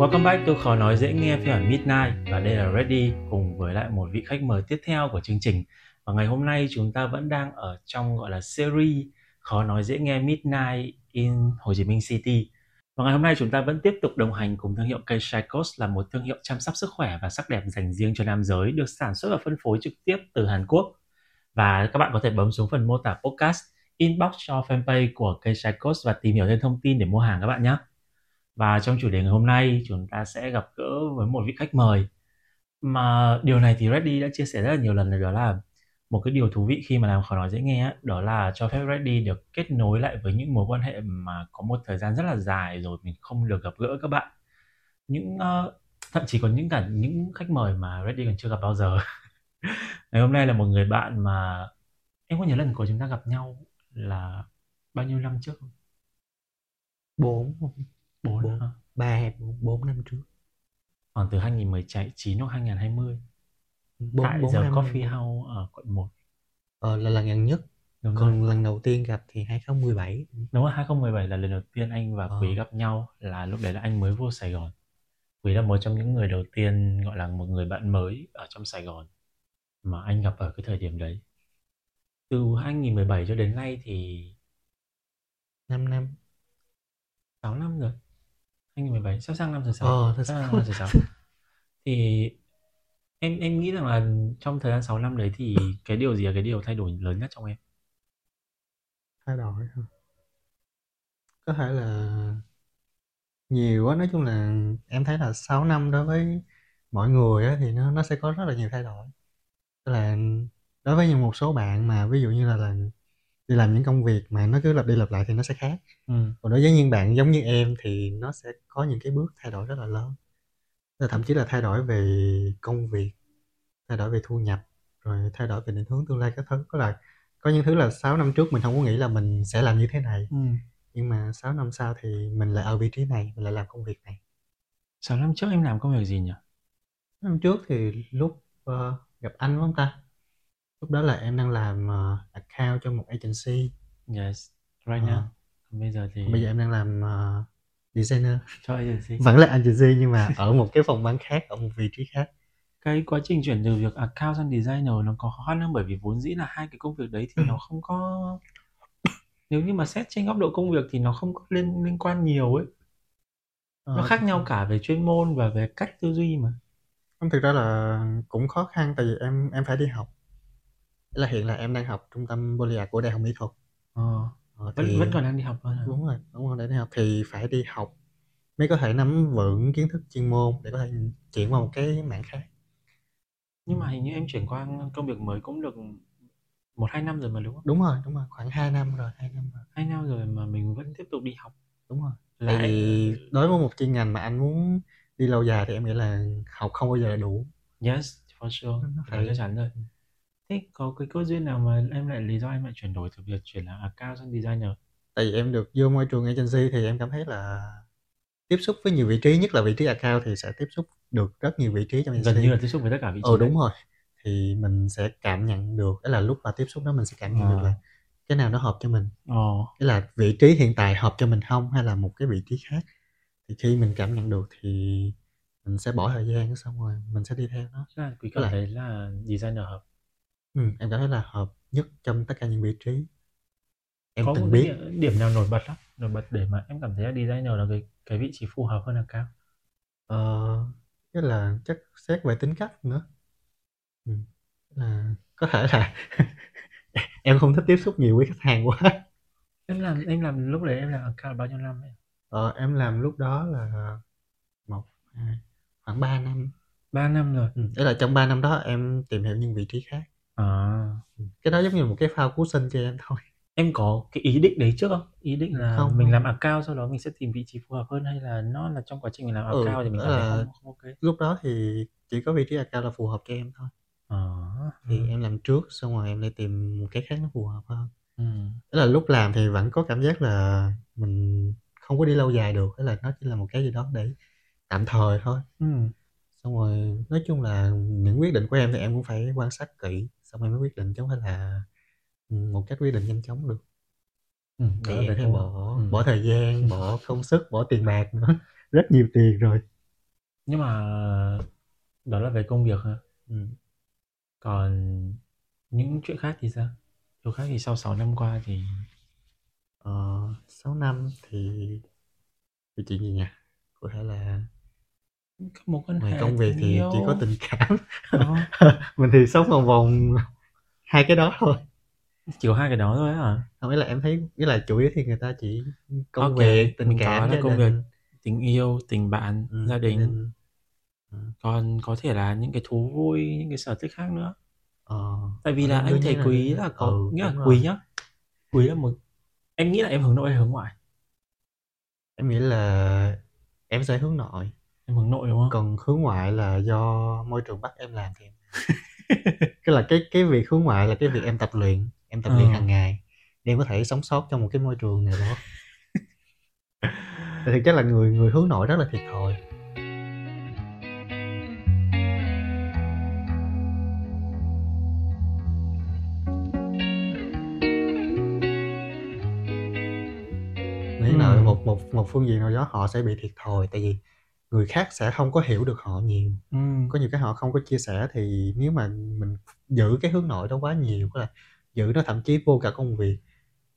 Welcome back to Khó Nói Dễ Nghe phiên bản Midnight. Và đây là Ready cùng với lại một vị khách mời tiếp theo của chương trình. Và ngày hôm nay chúng ta vẫn đang ở trong gọi là series Khó Nói Dễ Nghe Midnight in Hồ Chí Minh City. Và ngày hôm nay chúng ta vẫn tiếp tục đồng hành cùng thương hiệu Cây Shaikos là một thương hiệu chăm sóc sức khỏe và sắc đẹp dành riêng cho nam giới, được sản xuất và phân phối trực tiếp từ Hàn Quốc. Và các bạn có thể bấm xuống phần mô tả podcast, inbox cho fanpage của Cây Shaikos và tìm hiểu thêm thông tin để mua hàng các bạn nhé và trong chủ đề ngày hôm nay chúng ta sẽ gặp gỡ với một vị khách mời. Mà điều này thì Reddy đã chia sẻ rất là nhiều lần rồi đó là một cái điều thú vị khi mà làm khó nói dễ nghe đó là cho phép Reddy được kết nối lại với những mối quan hệ mà có một thời gian rất là dài rồi mình không được gặp gỡ các bạn. Những uh, thậm chí có những cả những khách mời mà Reddy còn chưa gặp bao giờ. Ngày hôm nay là một người bạn mà em có nhớ lần của chúng ta gặp nhau là bao nhiêu năm trước không? bốn. Bốn bốn. hả? ba hay bốn? Năm trước. Khoảng từ 2019 hoặc 2020 bốn tại bốn giờ năm Coffee House ở quận 1 ờ, là lần gần nhất. Đúng rồi. còn lần đầu tiên gặp thì 2017 đúng rồi 2017 là lần đầu tiên anh và Ờ. Quý gặp nhau là lúc đấy là anh mới vô Sài Gòn. Quý là một trong những người đầu tiên gọi là một người bạn mới ở trong Sài Gòn mà anh gặp ở cái thời điểm đấy. Từ 2017 cho đến nay thì 5 năm. 6 năm rồi 2017 sắp sang năm thứ sáu? Ờ, sắp sang năm thứ sáu? Thì em em nghĩ rằng là trong thời gian 6 năm đấy thì cái điều gì là cái điều thay đổi lớn nhất trong em? Thay đổi hả? có thể là nhiều á nói chung là em thấy là 6 năm đối với mọi người á thì nó nó sẽ có rất là nhiều thay đổi. Tức là đối với những một số bạn mà ví dụ như là, là đi làm những công việc mà nó cứ lặp đi lặp lại thì nó sẽ khác ừ. còn đối với những bạn giống như em thì nó sẽ có những cái bước thay đổi rất là lớn là thậm chí là thay đổi về công việc thay đổi về thu nhập rồi thay đổi về định hướng tương lai các thứ có là có những thứ là 6 năm trước mình không có nghĩ là mình sẽ làm như thế này Ừ. nhưng mà 6 năm sau thì mình lại ở vị trí này mình lại làm công việc này 6 năm trước em làm công việc gì nhỉ? năm trước thì lúc ờ, gặp anh đúng không ta lúc đó là em đang làm ờ, account cho một agency Yes, right Ờ. now. Bây giờ thì bây giờ em đang làm ờ, designer cho agency. vẫn là agency nhưng mà ở một cái phòng ban khác ở một vị trí khác Cái quá trình chuyển từ việc account sang designer nó có khó khăn không? Bởi vì vốn dĩ là hai cái công việc đấy thì nó không có nếu như mà xét trên góc độ công việc thì nó không có liên liên quan nhiều ấy. Nó khác nhau cả về chuyên môn và về cách tư duy mà. không thực ra là cũng khó khăn tại vì em em phải đi học là hiện là em đang học trung tâm Polyart của đại học mỹ thuật Ờ, Ờ, thì vẫn còn đang đi học thôi hả? đúng rồi đúng rồi để đi học thì phải đi học mới có thể nắm vững kiến thức chuyên môn để có thể chuyển qua một cái mảng khác Nhưng mà hình như em chuyển qua công việc mới cũng được một hai năm rồi mà đúng không? đúng rồi đúng rồi khoảng 2 năm rồi 2 năm rồi Hai năm rồi mà mình vẫn tiếp tục đi học. đúng rồi Là vì đối với một chuyên ngành mà anh muốn đi lâu dài thì em nghĩ là học không bao giờ là đủ Yes, for sure. Nó phải- chắc chắn rồi. Thế có cái cơ duyên nào mà em lại lý do em lại chuyển đổi từ việc chuyển là account sang designer? tại vì em được vô môi trường agency thì em cảm thấy là tiếp xúc với nhiều vị trí nhất là vị trí account thì sẽ tiếp xúc được rất nhiều vị trí trong agency Gần như là tiếp xúc với tất cả vị trí. ừ đúng rồi thì mình sẽ cảm nhận được đấy là lúc mà tiếp xúc đó mình sẽ cảm nhận À. được là cái nào nó hợp cho mình Ồ, cái là vị trí hiện tại hợp cho mình không hay là một cái vị trí khác thì khi mình cảm nhận được thì mình sẽ bỏ thời gian xong rồi mình sẽ đi theo nó quý cảm là- thấy là designer hợp. Ừ, em cảm thấy là hợp nhất trong tất cả những vị trí em có từng biết điểm, nào nổi bật lắm, nổi bật để mà em cảm thấy là designer là cái cái vị trí phù hợp hơn account. ờ, cái là chắc xét về tính cách nữa ừ. là có thể là em không thích tiếp xúc nhiều với khách hàng quá Em làm em làm lúc đấy em làm account bao nhiêu năm ấy? ờ, em làm lúc đó là một hai khoảng 3 năm 3 năm rồi. ừ. đấy là trong 3 năm đó em tìm hiểu những vị trí khác À, Ừ. cái đó giống như một cái phao cứu sinh cho em thôi em có cái ý định đấy trước không? Ý định là Không, mình không. làm account sau đó mình sẽ tìm vị trí phù hợp hơn hay là nó là trong quá trình mình làm Ừ, account thì mình đó cảm thấy là- không, không ok. lúc đó thì chỉ có vị trí account là phù hợp cho em thôi À, thì ừ. em làm trước xong rồi em lại tìm một cái khác nó phù hợp hơn Ừ. Tức là lúc làm thì vẫn có cảm giác là mình không có đi lâu dài được Tức là nó chỉ là một cái gì đó để tạm thời thôi Ừ. xong rồi nói chung là những quyết định của em thì em cũng phải quan sát kỹ xong em mới quyết định chứ không phải là ừ, một cách quyết định nhanh chóng được Ừ, thì cái phải bỏ. Ừ. bỏ thời gian bỏ công sức bỏ tiền bạc nữa rất nhiều tiền rồi nhưng mà đó là về công việc ha ừ. còn những chuyện khác thì sao điều khác thì sau 6 năm qua thì ờ, 6 năm thì thì chuyện gì nhỉ có thể là các mối quan ngoài hệ công việc thì chỉ có tình cảm. Đó mình thì sống vòng vòng hai cái đó thôi. Chỉ có hai cái đó thôi hả? Không ý là em thấy ý là chủ yếu thì người ta chỉ công Ok, việc tình mình có cảm là gia công việc tình yêu tình bạn ừ, gia đình. Ừ. còn có thể là những cái thú vui những cái sở thích khác nữa. Ờ, tại vì ờ, là anh thấy quý đương- là có ừ, nghĩa là quý nhá. Quý là một em nghĩ là em hướng nội hay hướng ngoại? Em nghĩ là em sẽ hướng nội em hướng nội đúng không còn hướng ngoại là do môi trường bắt em làm thì em cái là cái cái việc hướng ngoại là cái việc em tập luyện em tập luyện Ờ. hàng ngày để em có thể sống sót trong một cái môi trường nào đó thì thực chất là người người hướng nội rất là thiệt thòi nghĩ là Ừ. một một một phương diện nào đó họ sẽ bị thiệt thòi tại vì người khác sẽ không có hiểu được họ nhiều. Ừ. có nhiều cái họ không có chia sẻ thì nếu mà mình giữ cái hướng nội đó quá nhiều là giữ nó thậm chí vô cả công việc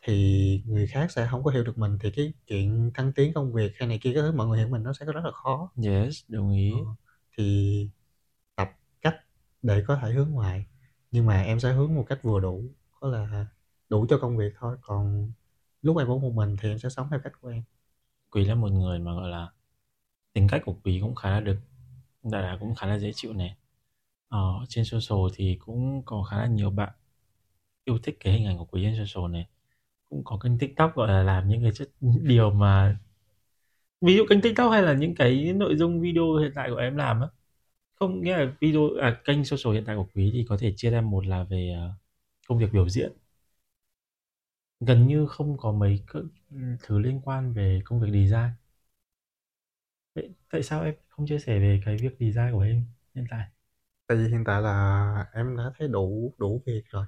thì người khác sẽ không có hiểu được mình thì cái chuyện thăng tiến công việc hay này kia cái thứ mọi người hiểu mình nó sẽ rất là khó. Yes đồng ý. Ờ, thì tập cách để có thể hướng ngoại nhưng mà em sẽ hướng một cách vừa đủ có là đủ cho công việc thôi còn lúc em ở một mình thì em sẽ sống theo cách của em. Quý là một người mà gọi là tính cách của quý cũng khá là được đại là cũng khá là dễ chịu này. Ở trên social thì cũng có khá là nhiều bạn yêu thích cái hình ảnh của quý trên social này. Cũng có kênh tiktok gọi là làm những cái chất điều mà ví dụ kênh tiktok hay là những cái nội dung video hiện tại của em làm á. Không nghĩa là video à, kênh social hiện tại của quý thì có thể chia ra một là về ờ, công việc biểu diễn. Gần như không có mấy ừ, thứ liên quan về công việc design. Vậy tại sao em không chia sẻ về cái việc design của em hiện tại tại vì hiện tại là em đã thấy đủ đủ việc rồi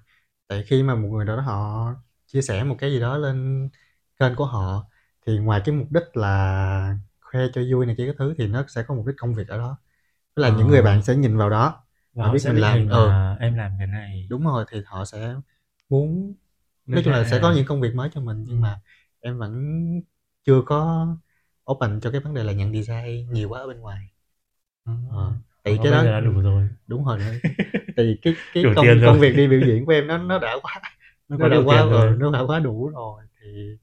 tại khi mà một người đó họ chia sẻ một cái gì đó lên kênh của họ thì ngoài cái mục đích là khoe cho vui này kia cái thứ thì nó sẽ có mục đích công việc ở đó tức là những Ờ. người bạn sẽ nhìn vào đó và Họ biết mình làm, ừ. là em làm cái này đúng rồi thì họ sẽ muốn nói chung là sẽ có những công việc mới cho mình nhưng Ừ. mà em vẫn chưa có open cho cái vấn đề là nhận design nhiều quá ở bên ngoài. Ờ. Ờ, tại Còn cái đó là đủ rồi. đúng rồi vì cái cái Đủ công công việc đi biểu diễn của em nó nó đã quá nó nó đã quá rồi ờ, nó đã quá đủ rồi. Thì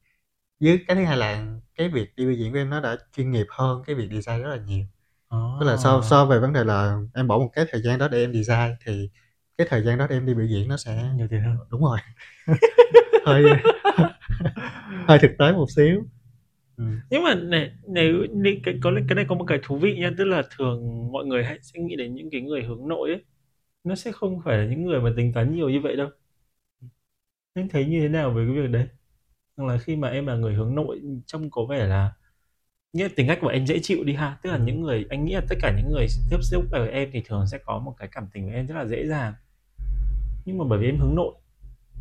với cái thứ hai là cái việc đi biểu diễn của em nó đã chuyên nghiệp hơn cái việc design rất là nhiều. Tức là so Ờ. so về vấn đề là em bỏ một cái thời gian đó để em design thì cái thời gian đó để em đi biểu diễn nó sẽ nhiều tiền hơn. Đúng rồi. Hơi hơi thực tế một xíu ừ. nhưng mà này nếu, cái có cái này có một cái thú vị nha tức là thường mọi người hay sẽ nghĩ đến những cái người hướng nội ấy. Nó sẽ không phải là những người mà tính toán nhiều như vậy đâu. Em thấy như thế nào về cái việc đấy? Rằng là khi mà em là người hướng nội trông có vẻ là nghĩa tính cách của em dễ chịu đi ha. Tức là Ừ. những người anh nghĩ là tất cả những người tiếp xúc với em thì thường sẽ có một cái cảm tình với em rất là dễ dàng. Nhưng mà bởi vì em hướng nội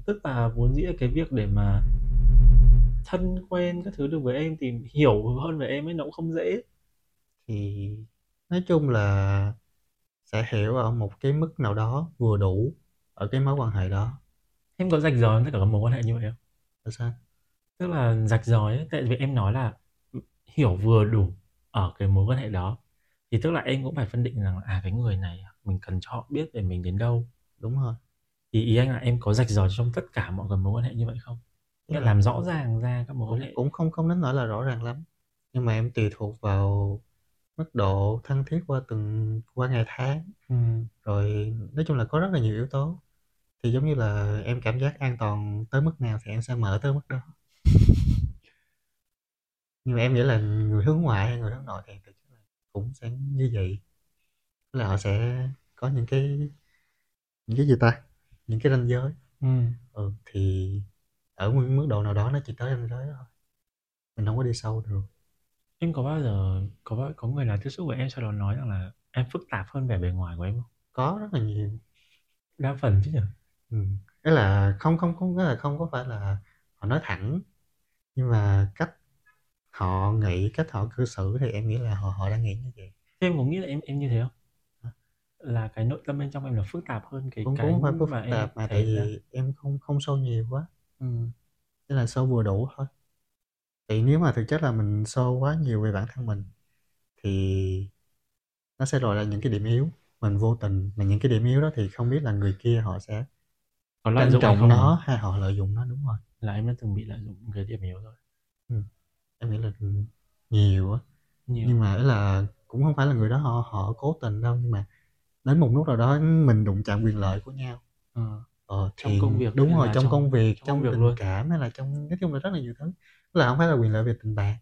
tức là vốn dĩ là cái việc để mà thân quen các thứ được với em thì hiểu hơn về em ấy nó cũng không dễ. Thì nói chung là sẽ hiểu ở một cái mức nào đó vừa đủ ở cái mối quan hệ đó. Em có rạch ròi tất cả các mối quan hệ như vậy không? Là sao? Tức là rạch ròi ấy tại vì em nói là hiểu vừa đủ ở cái mối quan hệ đó. Thì tức là em cũng phải phân định rằng là, à cái người này mình cần cho họ biết về mình đến đâu. Đúng rồi. Thì ý anh là em có rạch ròi trong tất cả mọi cái mối quan hệ như vậy không nghĩa là là làm rõ ràng ra các mối hệ. cũng không không đến nỗi là rõ ràng lắm. Nhưng mà em tùy thuộc vào mức độ thân thiết qua từng qua ngày tháng. Ừ. rồi nói chung là có rất là nhiều yếu tố. Thì giống như là em cảm giác an toàn tới mức nào thì em sẽ mở tới mức đó. Nhưng mà em nghĩ là người hướng ngoại hay người hướng nội thì thực chất là cũng sẽ như vậy. Tức là họ sẽ có những cái những cái gì ta? Những cái ranh giới. Ừ. ừ, thì ở một mức độ nào đó nó chỉ tới ranh giới thôi mình không có đi sâu được em có bao giờ có bao- có người nào tiếp xúc với em sau đó nói rằng là em phức tạp hơn vẻ bề ngoài của em không có rất là nhiều đa phần chứ nhỉ ừ. cái là không không không là không có phải là họ nói thẳng nhưng mà cách họ nghĩ cách họ cư xử thì em nghĩ là họ họ đang nghĩ như vậy Thế em có nghĩ là em em như thế không? Hả? Là cái nội tâm bên trong em là phức tạp hơn cái Cũng cái cũng phải phức mà em tạp mà tại vì em không không sâu nhiều quá. Ừm. Nên là sâu vừa đủ thôi. Tại nếu mà thực chất là mình sâu quá nhiều về bản thân mình thì nó sẽ lộ ra những cái điểm yếu, mình vô tình mà những cái điểm yếu đó thì không biết là người kia họ sẽ Có lợi trân dụng hay trọng không nó hay họ lợi dụng nó, đúng rồi. Là em đã từng bị lợi dụng cái điểm yếu rồi. Ừm, em nghĩ là, nhiều á. Nhiều. Nhưng mà ý là cũng hông phải là người đó họ họ cố tình đâu, nhưng mà đến một lúc nào đó mình đụng chạm quyền lợi của nhau. Ờ. Ờ, Trong công việc đúng rồi, là trong trong công việc, trong trong việc tình luôn? cảm hay là trong nói chung là rất là nhiều thứ. Là hông phải là quyền lợi về tiền bạc,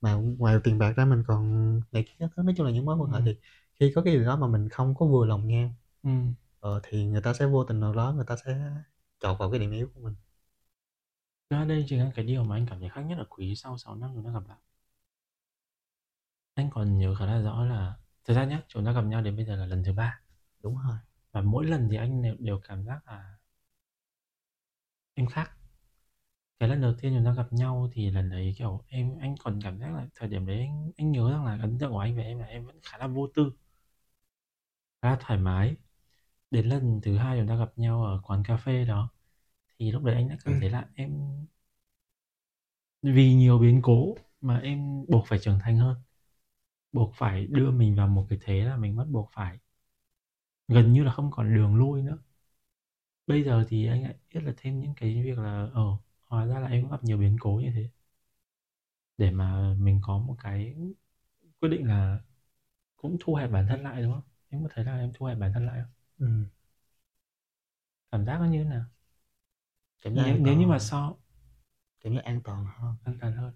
mà ngoài tiền bạc ra mình còn này các thứ, nói chung là những mối quan hệ Ừm. thì khi có cái gì đó mà mình không có vừa lòng nhau, Ừm. ờ, thì người ta sẽ vô tình nào đó người ta sẽ chọc vào cái điểm yếu của mình. Ra đây chính là cái điều mà anh cảm thấy khác nhất ở Quý sau 6 năm chúng ta gặp lại. Anh còn nhớ khá là rõ là thực ra nhá, chúng ta gặp nhau đến bây giờ là lần thứ 3. Đúng rồi. Và mỗi lần thì anh đều đều cảm giác là em khác. Cái lần đầu tiên chúng ta gặp nhau thì lần đấy, kiểu, em anh còn cảm giác là thời điểm đấy anh anh nhớ rằng là ấn tượng của anh về em là em vẫn khá là vô tư. Khá là thoải mái. Đến lần thứ 2 chúng ta gặp nhau ở quán cà phê đó, thì lúc đấy anh đã cảm thấy là em vì nhiều biến cố mà em buộc phải trưởng thành hơn. Buộc phải đưa mình vào một cái thế là mình bắt buộc phải gần như là không còn đường lui nữa. Bây giờ thì anh lại biết là thêm những cái việc là, ờ, hóa ra là em cũng gặp nhiều biến cố như thế. Để mà mình có một cái quyết định là cũng thu hẹp bản thân lại, đúng không? Em có thấy là em thu hẹp bản thân lại không? Ừm. Cảm giác nó như thế nào? Cảm giác Nếu nếu như mà so Cảm giác an toàn hơn. An toàn hơn.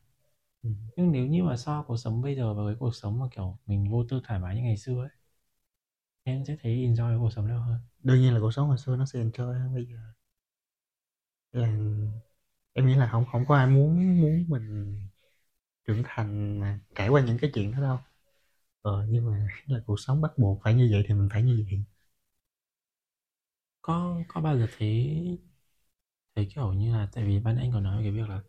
Ừm. Nhưng nếu như mà so cuộc sống bây giờ và cái cuộc sống mà, kiểu, mình vô tư thoải mái như ngày xưa ấy em sẽ thấy enjoy cuộc sống nào hơn? Đương nhiên là cuộc sống hồi xưa nó sẽ enjoy hơn bây giờ. Là em nghĩ là hổng hổng có ai muốn muốn mình trưởng thành mà trải qua những cái chuyện đó đâu. Ờ, nhưng mà là cuộc sống bắt buộc phải như vậy thì mình phải như vậy. Có có bao giờ thấy thấy, kiểu như là tại vì ban anh còn nói về cái việc là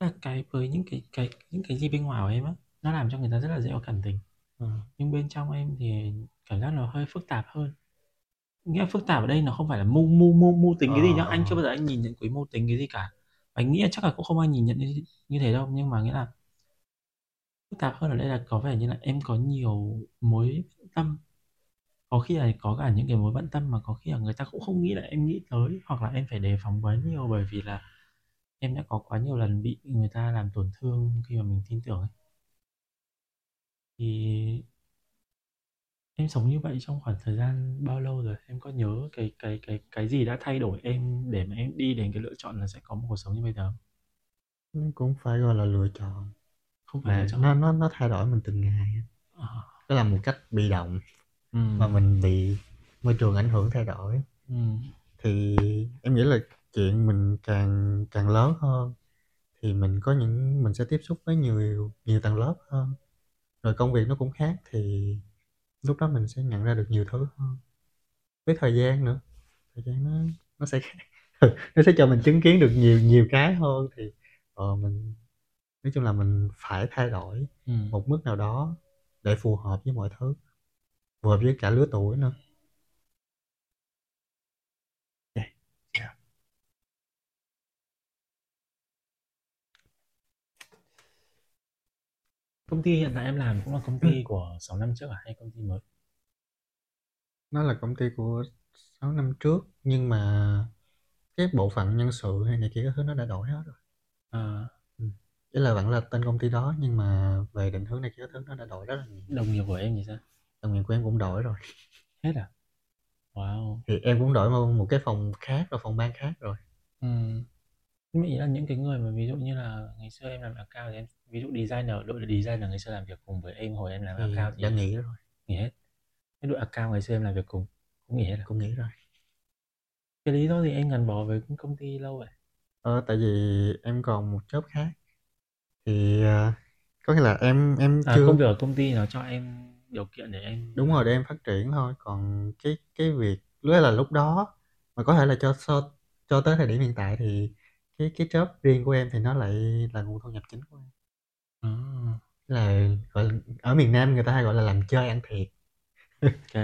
là cái với những cái cái những cái gì bên ngoài của em á, nó làm cho người ta rất là dễ có cảm tình. Ờ. Nhưng bên trong em thì cảm giác nó hơi phức tạp hơn. Nghĩa là phức tạp ở đây nó không phải là mưu mưu mưu mưu tính cái gì nhá, anh chưa Ờ. bao giờ anh nhìn nhận Quý mưu tính cái gì cả. Anh nghĩ là chắc là cũng không ai nhìn nhận như như thế đâu, nhưng mà nghĩa là phức tạp hơn ở đây là có vẻ như là em có nhiều mối tâm. Có khi là có cả những cái mối bận tâm mà có khi là người ta cũng không nghĩ là em nghĩ tới, hoặc là em phải đề phòng quá nhiều bởi vì là em đã có quá nhiều lần bị người ta làm tổn thương khi mà mình tin tưởng ấy. Thì em sống như vậy trong khoảng thời gian bao lâu rồi? Em có nhớ cái cái cái cái gì đã thay đổi em để mà em đi đến cái lựa chọn là sẽ có một cuộc sống như bây giờ không? Cũng phải gọi là lựa chọn. Không phải lựa chọn. nó nó nó thay đổi mình từng ngày. Ờ. Nó là một cách bị động, Ừm. mà mình bị môi trường ảnh hưởng thay đổi. Ừm. Thì em nghĩ là chuyện mình càng càng lớn hơn thì mình có những mình sẽ tiếp xúc với nhiều nhiều tầng lớp hơn. Rồi công việc nó cũng khác thì lúc đó mình sẽ nhận ra được nhiều thứ hơn. Với thời gian nữa, thời gian nó nó sẽ ừ, nó sẽ cho mình chứng kiến được nhiều nhiều cái hơn thì, ờ, mình nói chung là mình phải thay đổi Ừm. một mức nào đó để phù hợp với mọi thứ, phù hợp với cả lứa tuổi nữa. Yeah, yeah. Công ty hiện tại em làm cũng là công ty của 6 năm trước à hay công ty mới? Nó là công ty của 6 năm trước, nhưng mà cái bộ phận nhân sự hay này kia các thứ nó đã đổi hết rồi. À. Ừm, ý là vẫn là tên công ty đó nhưng mà về định hướng này kia các thứ nó đã đổi rất là nhiều. Đồng nghiệp của em thì sao? Đồng nghiệp của em cũng đổi rồi. Hết à? Wow! Thì em cũng đổi qua một cái phòng khác rồi, phòng ban khác rồi. Ừm. Nhưng mà ý là những cái người mà ví dụ như là ngày xưa em làm account thì em ví dụ designer, đội designer ngày xưa làm việc cùng với em hồi em làm Thì account thì đã nghỉ rồi. nghỉ hết. Cái đội account ngày xưa em làm việc cùng cũng nghỉ hết à? Cũng nghỉ rồi. Cái lý do gì anh gắn bó với công ty lâu vậy? Ờ, tại vì em còn một job khác. Thì, à, có nghĩa là em em À, chưa công việc ở công ty nó cho em điều kiện để em Đúng rồi, để em phát triển thôi, còn cái cái việc với là lúc đó mà có thể là cho so cho tới thời điểm hiện tại thì cái cái job riêng của em thì nó lại là nguồn thu nhập chính của em. À. là gọi ở miền Nam người ta hay gọi là làm chơi ăn thiệt ok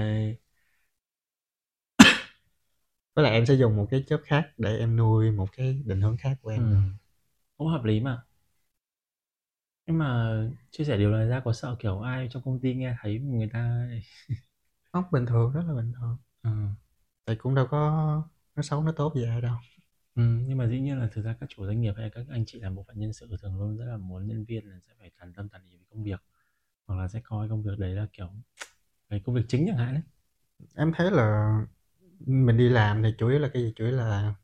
với lại em sẽ dùng một cái job khác để em nuôi một cái định hướng khác của em ừ. cũng hợp lý mà nhưng mà chia sẻ điều này ra có sợ kiểu ai trong công ty nghe thấy người ta không bình thường rất là bình thường ừ. tại cũng đâu có nó xấu nó tốt gì ai đâu ừ, nhưng mà dĩ nhiên là thực ra các chủ doanh nghiệp hay các anh chị làm bộ phận nhân sự thường luôn rất là muốn nhân viên là sẽ phải toàn tâm toàn ý với công việc hoặc là sẽ coi công việc đấy là kiểu cái công việc chính chẳng hạn đấy em thấy là mình đi làm thì chủ yếu là cái gì? Chủ yếu là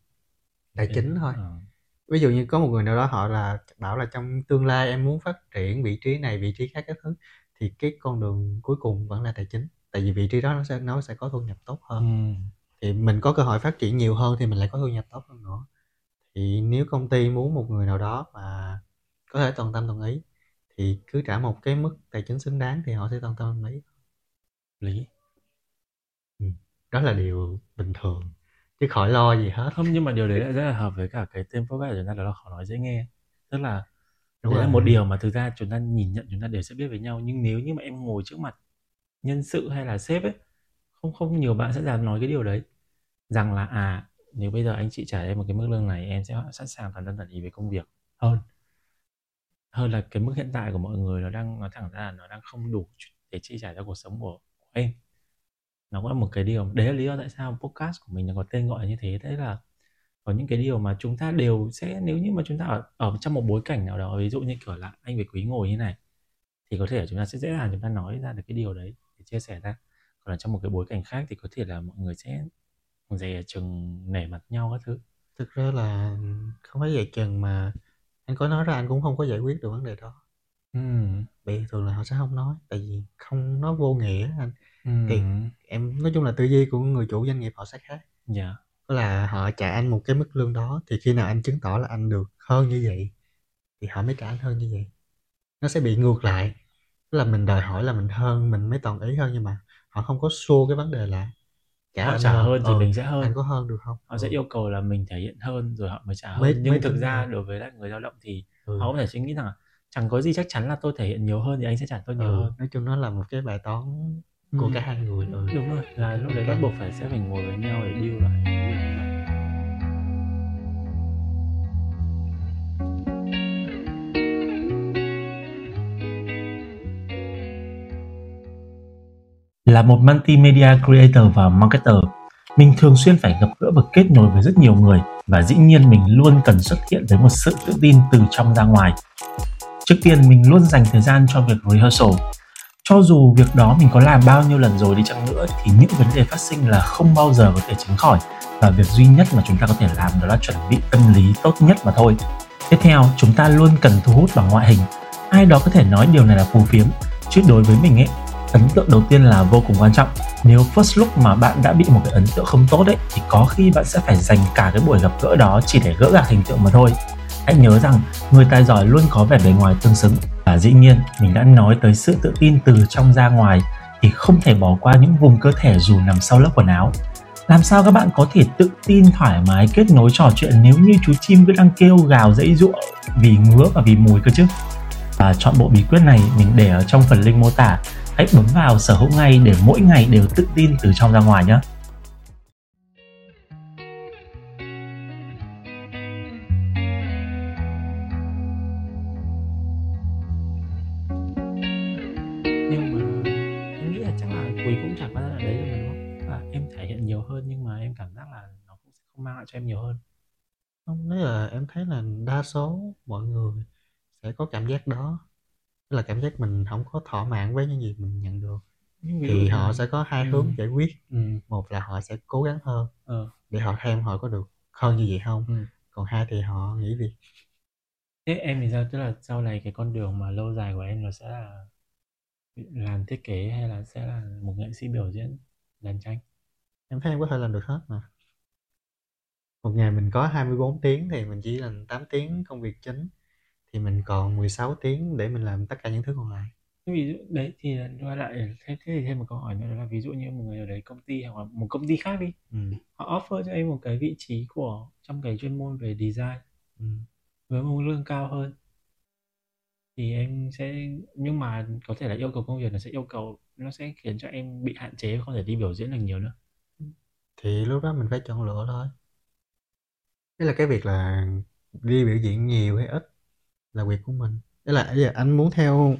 tài chính thôi. ờ. ví dụ như có một người nào đó họ là bảo là trong tương lai em muốn phát triển vị trí này vị trí khác các thứ thì cái con đường cuối cùng vẫn là tài chính. Tại vì vị trí đó nó sẽ nó sẽ có thu nhập tốt hơn. Ừ. thì mình có cơ hội phát triển nhiều hơn thì mình lại có thu nhập tốt hơn nữa. Thì nếu công ty muốn một người nào đó mà có thể toàn tâm toàn ý thì cứ trả một cái mức tài chính xứng đáng thì họ sẽ toàn tâm toàn ý. Lý. Ừ. đó là điều bình thường chứ khỏi lo gì hết. Không nhưng mà điều đấy lại rất là hợp với cả cái tên podcast của chúng ta đó là khó nói dễ nghe. Tức là Đúng đấy là rồi. một điều mà thực ra chúng ta nhìn nhận chúng ta đều sẽ biết với nhau. Nhưng nếu như mà em ngồi trước mặt nhân sự hay là sếp ấy không không nhiều bạn sẽ dám nói cái điều đấy. Rằng là à nếu bây giờ anh chị trả em một cái mức lương này em sẽ sẵn sàng toàn tâm toàn ý về công việc hơn. Hơn là cái mức hiện tại của mọi người nó đang nói thẳng ra là nó đang không đủ để chi trả cho cuộc sống của, của em. Nó cũng là một cái điều đấy là lý do tại sao podcast của mình nó có tên gọi như thế. Đấy là có những cái điều mà chúng ta đều sẽ nếu như mà chúng ta ở, ở trong một bối cảnh nào đó ví dụ như kiểu là anh với quý ngồi như này thì có thể chúng ta sẽ dễ dàng chúng ta nói ra được cái điều đấy để chia sẻ ra còn là trong một cái bối cảnh khác thì có thể là mọi người sẽ dè chừng nể mặt nhau các thứ. Thực ra là không phải vậy chừng mà anh có nói ra anh cũng không có giải quyết được vấn đề đó. Ừ. bị thường là họ sẽ không nói tại vì không nó vô nghĩa anh. Ừ. thì em nói chung là tư duy của người chủ doanh nghiệp họ sẽ khác. Dạ. Tức là họ trả anh một cái mức lương đó thì khi nào anh chứng tỏ là anh được hơn như vậy thì họ mới trả anh hơn như vậy. Nó sẽ bị ngược lại. Tức là mình đòi hỏi là mình hơn mình mới toàn ý hơn nhưng mà họ không có xua cái vấn đề là trả họ trả hơn thì ừ, mình sẽ hơn anh có hơn được không họ sẽ Ừ. yêu cầu là mình thể hiện hơn rồi họ mới trả hơn Mới- nhưng mới thực ra ra. đối với lại người lao động thì Ừ. họ có thể suy nghĩ rằng là chẳng có gì chắc chắn là tôi thể hiện nhiều hơn thì anh sẽ trả tôi nhiều ừ. hơn nói chung nó là một cái bài toán của Ừ. cả hai người ừ. đúng rồi là lúc đấy bắt buộc phải sẽ phải ngồi với nhau để deal lại Là một multimedia creator và marketer, mình thường xuyên phải gặp gỡ và kết nối với rất nhiều người và dĩ nhiên mình luôn cần xuất hiện với một sự tự tin từ trong ra ngoài. Trước tiên mình luôn dành thời gian cho việc rehearsal. Cho dù việc đó mình có làm bao nhiêu lần rồi đi chăng nữa thì những vấn đề phát sinh là không bao giờ có thể tránh khỏi và việc duy nhất mà chúng ta có thể làm đó là chuẩn bị tâm lý tốt nhất mà thôi. Tiếp theo, chúng ta luôn cần thu hút bằng ngoại hình. Ai đó có thể nói điều này là phù phiếm, chứ đối với mình ấy, ấn tượng đầu tiên là vô cùng quan trọng. Nếu first look mà bạn đã bị một cái ấn tượng không tốt ấy, thì có khi bạn sẽ phải dành cả cái buổi gặp gỡ đó chỉ để gỡ gạc hình tượng mà thôi. Hãy nhớ rằng, người tài giỏi luôn có vẻ bề ngoài tương xứng và dĩ nhiên, mình đã nói tới sự tự tin từ trong ra ngoài thì không thể bỏ qua những vùng cơ thể dù nằm sau lớp quần áo. Làm sao các bạn có thể tự tin thoải mái kết nối trò chuyện nếu như chú chim cứ đang kêu gào dãy giụa vì ngứa và vì mùi cơ chứ? Và chọn bộ bí quyết này mình để ở trong phần link mô tả. Hãy bấm vào sở hữu ngay để mỗi ngày đều tự tin từ trong ra ngoài nhé. nhưng mà em nghĩ là chắc là quý cũng chẳng bao giờ là đấy rồi mà đúng không? À, em thể hiện nhiều hơn nhưng mà em cảm giác là nó cũng sẽ không mang lại cho em nhiều hơn. Không nếu là em thấy là đa số mọi người sẽ có cảm giác đó Tức là cảm giác mình không có thỏa mãn với những gì mình nhận được. Dụ thì họ sẽ có hai Ừ. hướng giải quyết. Ừ, một là họ sẽ cố gắng hơn ờ. để họ xem họ có được hơn như vậy không? Ừ. còn hai thì họ nghỉ việc thế em thì sao? Tức là sau này cái con đường mà lâu dài của em nó sẽ là làm thiết kế hay là sẽ là một nghệ sĩ biểu diễn đàn tranh? Em thấy em có thể làm được hết mà. Một ngày mình có 24 tiếng thì mình chỉ làm 8 tiếng công việc chính thì mình còn 16 tiếng để mình làm tất cả những thứ còn lại ví dụ đấy thì quay lại thế, thế thì thêm một câu hỏi nữa là ví dụ như một người ở đấy công ty hoặc là một công ty khác đi ừ. họ offer cho em một cái vị trí của trong cái chuyên môn về design Ừ. với một lương cao hơn Thì em sẽ nhưng mà có thể là yêu cầu công việc nó sẽ yêu cầu nó sẽ khiến cho em bị hạn chế không thể đi biểu diễn được nhiều nữa. Thì lúc đó mình phải chọn lựa thôi. Đấy là cái việc là đi biểu diễn nhiều hay ít là việc của mình. Đấy là giờ anh muốn theo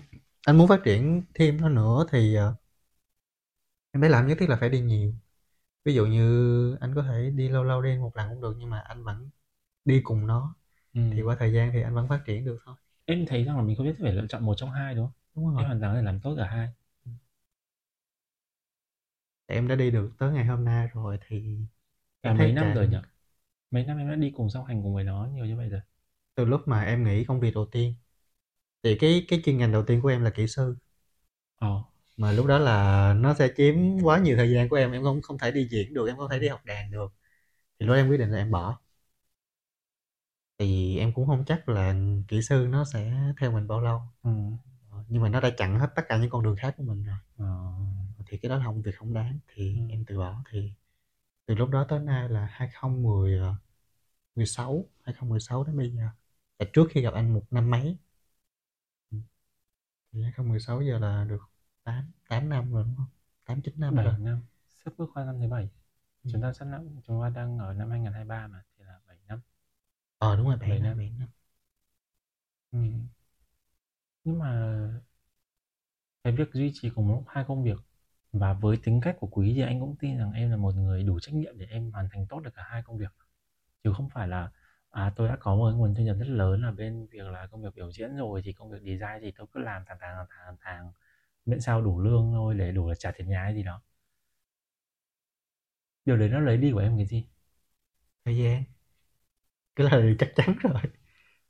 anh muốn phát triển thêm nó nữa thì ờ, em phải làm nhất thiết là phải đi nhiều. Ví dụ như anh có thể đi lâu lâu đi một lần cũng được nhưng mà anh vẫn đi cùng nó Ừ. thì qua thời gian thì anh vẫn phát triển được thôi. Em thấy rằng là mình không biết phải lựa chọn một trong hai đúng không? Đúng Em rồi. hoàn toàn thể làm tốt cả hai. Em đã đi được tới ngày hôm nay rồi thì Cả em mấy năm rồi nhỉ? Mấy năm em đã đi cùng song hành cùng với nó nhiều như vậy rồi. Từ lúc mà em nghỉ công việc đầu tiên. Thì cái cái chuyên ngành đầu tiên của em là kỹ sư. Ờ. mà lúc đó là nó sẽ chiếm quá nhiều thời gian của em em không không thể đi diễn được em không thể đi học đàn được. Thì lúc đó em quyết định là em bỏ. Thì em cũng không chắc là kỹ sư nó sẽ theo mình bao lâu. Ừ. Ờ, nhưng mà nó đã chặn hết tất cả những con đường khác của mình rồi. Ờ. thì cái đó là không việc không đáng. Thì Ừ. em từ bỏ. Thì từ lúc đó tới nay là 2010 ờ, 16 2016 đến bây giờ là trước khi gặp anh một năm mấy thì 2016 giờ là được 8 8 năm rồi đúng không 8 9 năm rồi 7 năm. Sắp bước qua năm thứ bảy. Ừ. Chúng ta sắp năm chúng ta đang ở năm 2023 mà thì là 7 năm. ờ đúng rồi 7 7 năm năm. 7 năm Ừ. Nhưng mà cái việc duy trì cùng một lúc hai công việc và với tính cách của Quý thì anh cũng tin rằng em là một người đủ trách nhiệm để em hoàn thành tốt được cả hai công việc chứ không phải là à tôi đã có một nguồn thu nhập rất lớn ở bên việc là công việc biểu diễn rồi thì công việc design thì tôi cứ làm thẳng thẳng thẳng thẳng thẳng miễn sao đủ lương thôi để đủ để trả tiền nhà hay gì đó. Điều đấy nó lấy đi của em cái gì? Thời gian. Cái là điều chắc chắn rồi.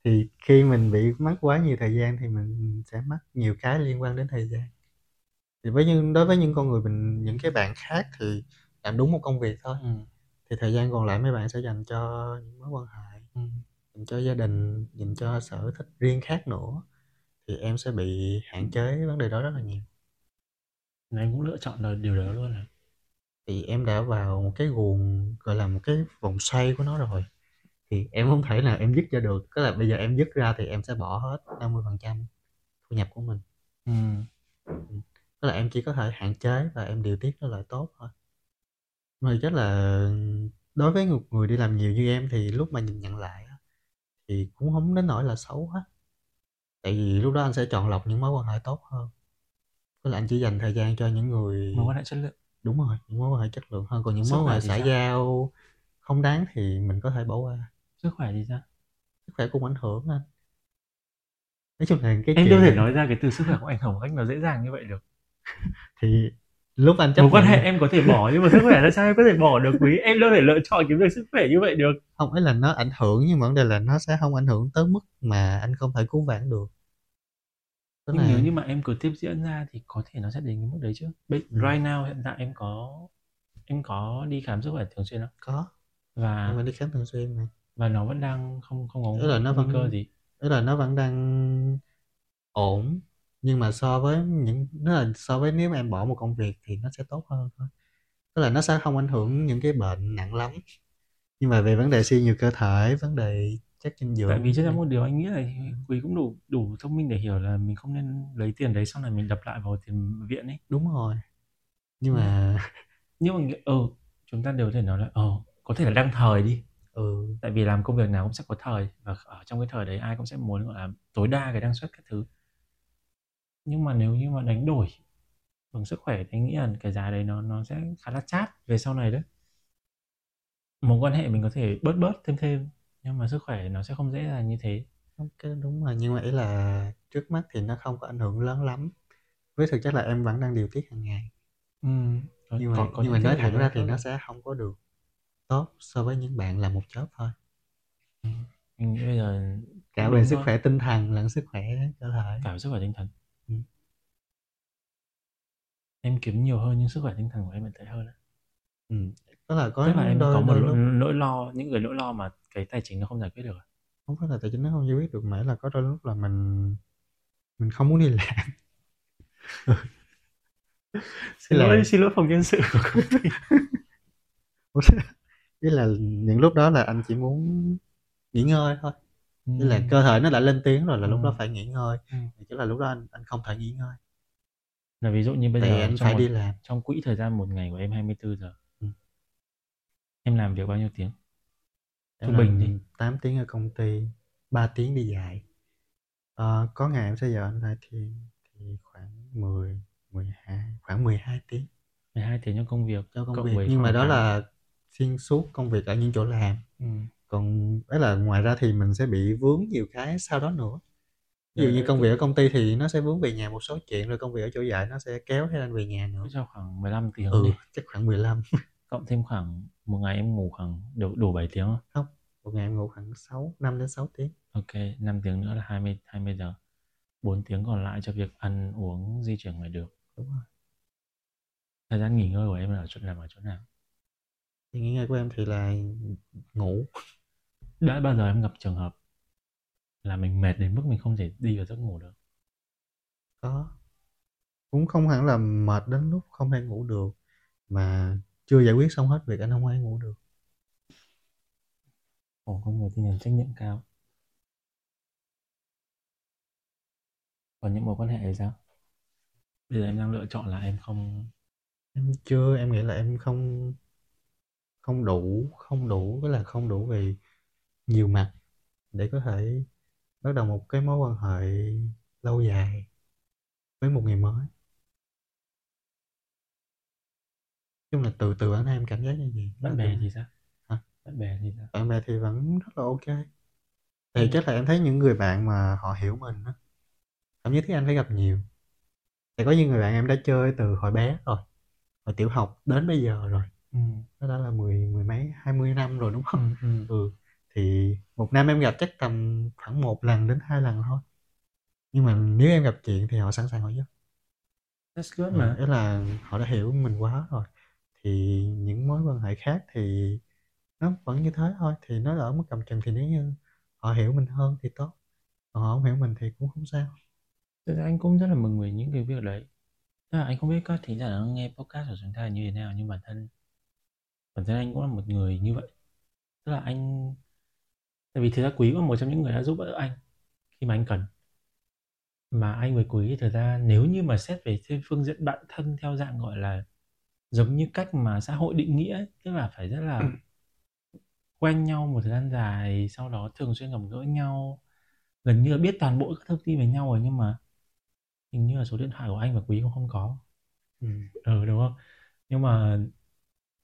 Thì khi mình bị mất quá nhiều thời gian thì mình sẽ mất nhiều cái liên quan đến thời gian. Thì với những đối với những con người mình những cái bạn khác thì làm đúng một công việc thôi. Ừ. thì thời gian còn lại mấy bạn sẽ dành cho những mối quan hệ. Dành cho gia đình dành cho sở thích riêng khác nữa thì em sẽ bị hạn chế vấn đề đó rất là nhiều. Nên em cũng lựa chọn là điều đó luôn à thì em đã vào một cái guồng gọi là một cái vòng xoay của nó rồi. Thì em không thể nào em dứt ra được. Tức là bây giờ em dứt ra thì em sẽ bỏ hết 50% thu nhập của mình. Ừ. tức là em chỉ có thể hạn chế và em điều tiết nó lại tốt thôi. Mà chắc là đối với một người đi làm nhiều như em thì lúc mà nhìn nhận lại thì cũng không đến nỗi là xấu hết. Tại vì lúc đó anh sẽ chọn lọc những mối quan hệ tốt hơn. Tức là anh chỉ dành thời gian cho những người mối quan hệ chất lượng. Đúng rồi những mối quan hệ chất lượng hơn. Còn những Sức mối quan hệ xã giao không đáng thì mình có thể bỏ qua. Sức khỏe thì sao? Sức khỏe cũng ảnh hưởng anh. Nói chung là cái em chuyện đâu thể nói ra cái từ sức khỏe của anh hồng một cách nó dễ dàng như vậy được. Thì lúc anh chấp mối quan hệ em có thể bỏ nhưng mà sức khỏe là sao em có thể bỏ được quý em đâu thể lựa chọn cái việc sức khỏe như vậy được. Không ấy là nó ảnh hưởng nhưng mà vấn đề là nó sẽ không ảnh hưởng tới mức mà anh không thể cứu vãn được. Tức nhưng là nếu như mà em cứ tiếp diễn ra thì có thể nó sẽ đến cái mức đấy chứ. Bây, Ừ. right now hiện tại em có em có đi khám sức khỏe thường xuyên không? Có. Và em phải đi khám thường xuyên mà. Và nó vẫn đang không không có Tức là nó nguy vẫn- cơ gì? tức là nó vẫn đang ổn nhưng mà so với những nó là so với nếu mà em bỏ một công việc thì nó sẽ tốt hơn thôi. Tức là nó sẽ không ảnh hưởng những cái bệnh nặng lắm. Nhưng mà về vấn đề suy nhược cơ thể vấn đề chất dinh dưỡng tại vì chắc chắn một điều anh nghĩ là quý cũng đủ đủ thông minh để hiểu là mình không nên lấy tiền đấy xong rồi mình đập lại vào tiền viện ấy. Đúng rồi. Nhưng mà nhưng mà ừ chúng ta đều có thể nói là ờ có thể là đang thời đi. Ừ. Tại vì làm công việc nào cũng sẽ có thời và ở trong cái thời đấy ai cũng sẽ muốn gọi là tối đa cái năng suất các thứ nhưng mà nếu như mà đánh đổi bằng sức khỏe thì anh nghĩ là cái giá đấy nó nó sẽ khá là chát về sau này đấy. Mối quan hệ mình có thể bớt bớt thêm thêm nhưng mà sức khỏe nó sẽ không dễ dàng như thế. Ok đúng rồi nhưng mà ý là trước mắt thì nó không có ảnh hưởng lớn lắm. Với thực chất là em vẫn đang điều tiết hàng ngày. Ừ. có- nhưng mà có- có nhưng mà nói thẳng ra thì nó sẽ không có được tốt so với những bạn làm một job thôi. Ừ. nghĩ bây giờ cả về sức khỏe tinh thần lẫn sức khỏe cơ thể. Cả về sức khỏe tinh thần Ừ. em kiếm nhiều hơn nhưng sức khỏe tinh thần của em vẫn tệ hơn á. ừ. tức là có tức là em đôi, có một đôi nỗi, lúc nỗi lo những cái nỗi lo mà cái tài chính nó không giải quyết được không phải là tài chính nó không giải quyết được mà là có đôi lúc là mình mình không muốn đi làm xin là- lỗi xin lỗi phòng nhân sự của công ty ý là những lúc đó là anh chỉ muốn nghỉ ngơi thôi Tức là cơ thể nó đã lên tiếng rồi là lúc đó Ừm. phải nghỉ ngơi, thì tức là lúc đó anh anh không thể nghỉ ngơi. Là ví dụ như bây Tại giờ anh trong phải một đi làm. trong quỹ thời gian một ngày của em 24 giờ. Ừm. Em làm việc bao nhiêu tiếng? Trung bình đi. làm 8 tiếng ở công ty, 3 tiếng đi dạy. Ờ, có ngày em sẽ giờ anh lại thì thì khoảng 10, 12, khoảng 12 tiếng. 12 tiếng cho công việc, Cho công cộng việc, nhưng mà đó 8 là xuyên suốt công việc ở những chỗ làm. Ừm. Còn ấy là ngoài ra thì mình sẽ bị vướng nhiều cái sau đó nữa. Ví dụ như công việc ở công ty thì nó sẽ vướng về nhà một số chuyện, rồi công việc ở chỗ dạy nó sẽ kéo theo anh về nhà nữa. cho khoảng 15 tiếng Ừ, đi. chắc khoảng 15. Cộng thêm khoảng một ngày em ngủ khoảng đủ đủ 7 tiếng không? Không, một ngày em ngủ khoảng 6, 5 đến 6 tiếng. OK, 5 tiếng nữa là 20 20 giờ. 4 tiếng còn lại cho việc ăn uống, di chuyển ngoài đường. Đúng rồi. Thời gian nghỉ ngơi của em là ở chỗ nằm ở chỗ nào? Thì nghỉ ngơi của em thì là ngủ. Đã bao giờ em gặp trường hợp là mình mệt đến mức mình không thể đi vào giấc ngủ được? Có. Cũng không hẳn là mệt đến lúc không thể ngủ được, mà chưa giải quyết xong hết việc anh hông thể ngủ được. Ồ, con người tinh thần trách nhiệm cao. Còn những mối quan hệ thì sao? Bây giờ em đang lựa chọn là em không Em chưa, em nghĩ là em không không đủ không đủ, tức là không đủ về nhiều mặt để có thể bắt đầu một cái mối quan hệ lâu dài với một người mới. Chung là từ từ bản thân em cảm giác như vậy. Bạn bè thì sao? Hả? Bạn bè thì sao? Bạn bè thì vẫn rất là OK. Thì Ừm. chắc là em thấy những người bạn mà họ hiểu mình á, không nhất thiết anh phải gặp nhiều. Thì có những người bạn em đã chơi từ hồi bé rồi, hồi tiểu học đến bây giờ rồi. Ừm. Nó đã là mười mười mấy, 20 năm rồi, đúng không? Ừm, ừm. Ừ, thì một năm em gặp chắc tầm khoảng 1 lần đến 2 lần thôi. Nhưng mà nếu em gặp chuyện thì họ sẵn sàng họ giúp. That's good Ờ, mà. ý là họ đã hiểu mình quá rồi. Thì những mối quan hệ khác thì nó vẫn như thế thôi, thì nó ở mức cầm chừng thì nếu như họ hiểu mình hơn thì tốt, còn họ hổng hiểu mình thì cũng không sao. Thực ra anh cũng rất là mừng về những cái việc đấy. Tức là anh không biết các thính giả đang nghe podcast của chúng ta như thế nào, nhưng bản thân bản thân anh cũng là một người như vậy. Tức là anh tại vì thực ra Quý cũng là một trong những người đã giúp đỡ anh khi mà anh cần. Mà anh với Quý thực ra nếu như mà xét về trên phương diện bạn thân theo dạng, gọi là, giống như cách mà xã hội định nghĩa ấy, tức là phải rất là quen nhau một thời gian dài, sau đó thường xuyên gặp gỡ nhau, gần như là biết toàn bộ các thông tin về nhau rồi, nhưng mà hình như là số điện thoại của anh và Quý cũng không có. Ừm. Ừ, đúng không? Nhưng mà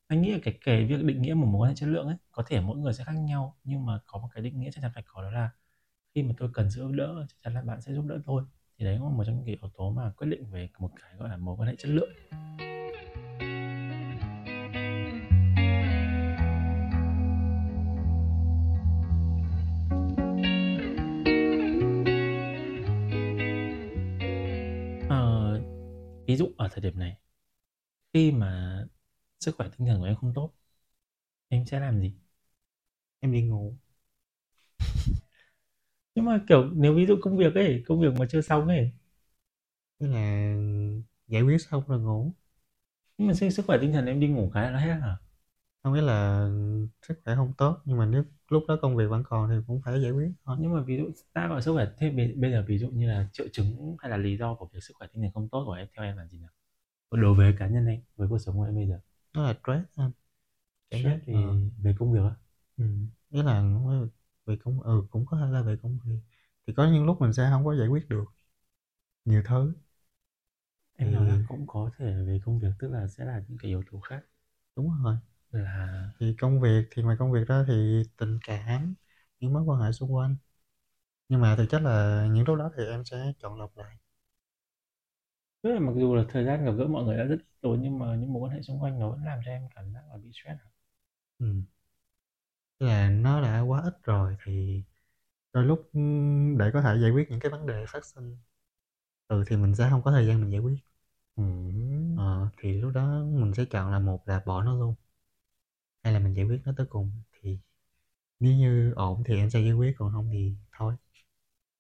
anh nghĩ là cái cái việc định nghĩa một mối quan hệ chất lượng ấy, có thể mỗi người sẽ khác nhau, nhưng mà có một cái định nghĩa chắc chắn phải có đó là khi mà tôi cần sự giúp đỡ, chắc chắn là bạn sẽ giúp đỡ tôi. Thì đấy cũng là một trong những cái yếu tố mà quyết định về một cái, gọi là, mối quan hệ chất lượng. Ờ, ví dụ ở thời điểm này, khi mà sức khỏe tinh thần của em không tốt, em sẽ làm gì? Em đi ngủ. Nhưng mà, kiểu, nếu ví dụ công việc ấy, công việc mà chưa xong ấy. Tức là giải quyết xong rồi ngủ. Nhưng mà sức sức khỏe tinh thần em đi ngủ cái là hết hả? Hông, ý là sức khỏe hông tốt, nhưng mà nếu lúc đó công việc vẫn còn thì cũng phải giải quyết thôi. Nhưng mà ví dụ đã gọi sức khỏe thế bây bây giờ ví dụ như là triệu chứng hay là lý do của việc sức khỏe tinh thần không tốt của em theo em là gì nào? Đối với cá nhân em, với cuộc sống của em bây giờ. Nó là stress anh. Cảm giác Stress vì ờ. về công việc á? Ý là phải về công ừ, cũng có thể là về công việc. Thì có những lúc mình sẽ hông có giải quyết được nhiều thứ. Em Thì nói là cũng có thể là về công việc, tức là sẽ là những cái yếu tố khác. Đúng rồi. Là Thì công việc thì ngoài công việc ra thì tình cảm, những mối quan hệ xung quanh. Nhưng mà thực chất là những lúc đó thì em sẽ chọn lọc lại. Tức là mặc dù là thời gian gặp gỡ mọi người đã rất ít rồi, nhưng mà những mối quan hệ xung quanh nó vẫn làm cho em cảm giác là bị stress hả? Tức là nó đã quá ít rồi thì đôi lúc, ưm, để có thể giải quyết những cái vấn đề phát sinh, ừ, thì mình sẽ hông có thời gian mình giải quyết. Ừm. Ờ, thì lúc đó mình sẽ chọn là một là bỏ nó luôn, hay là mình giải quyết nó tới cùng. Thì nếu như ổn thì em sẽ giải quyết, còn hông thì thôi.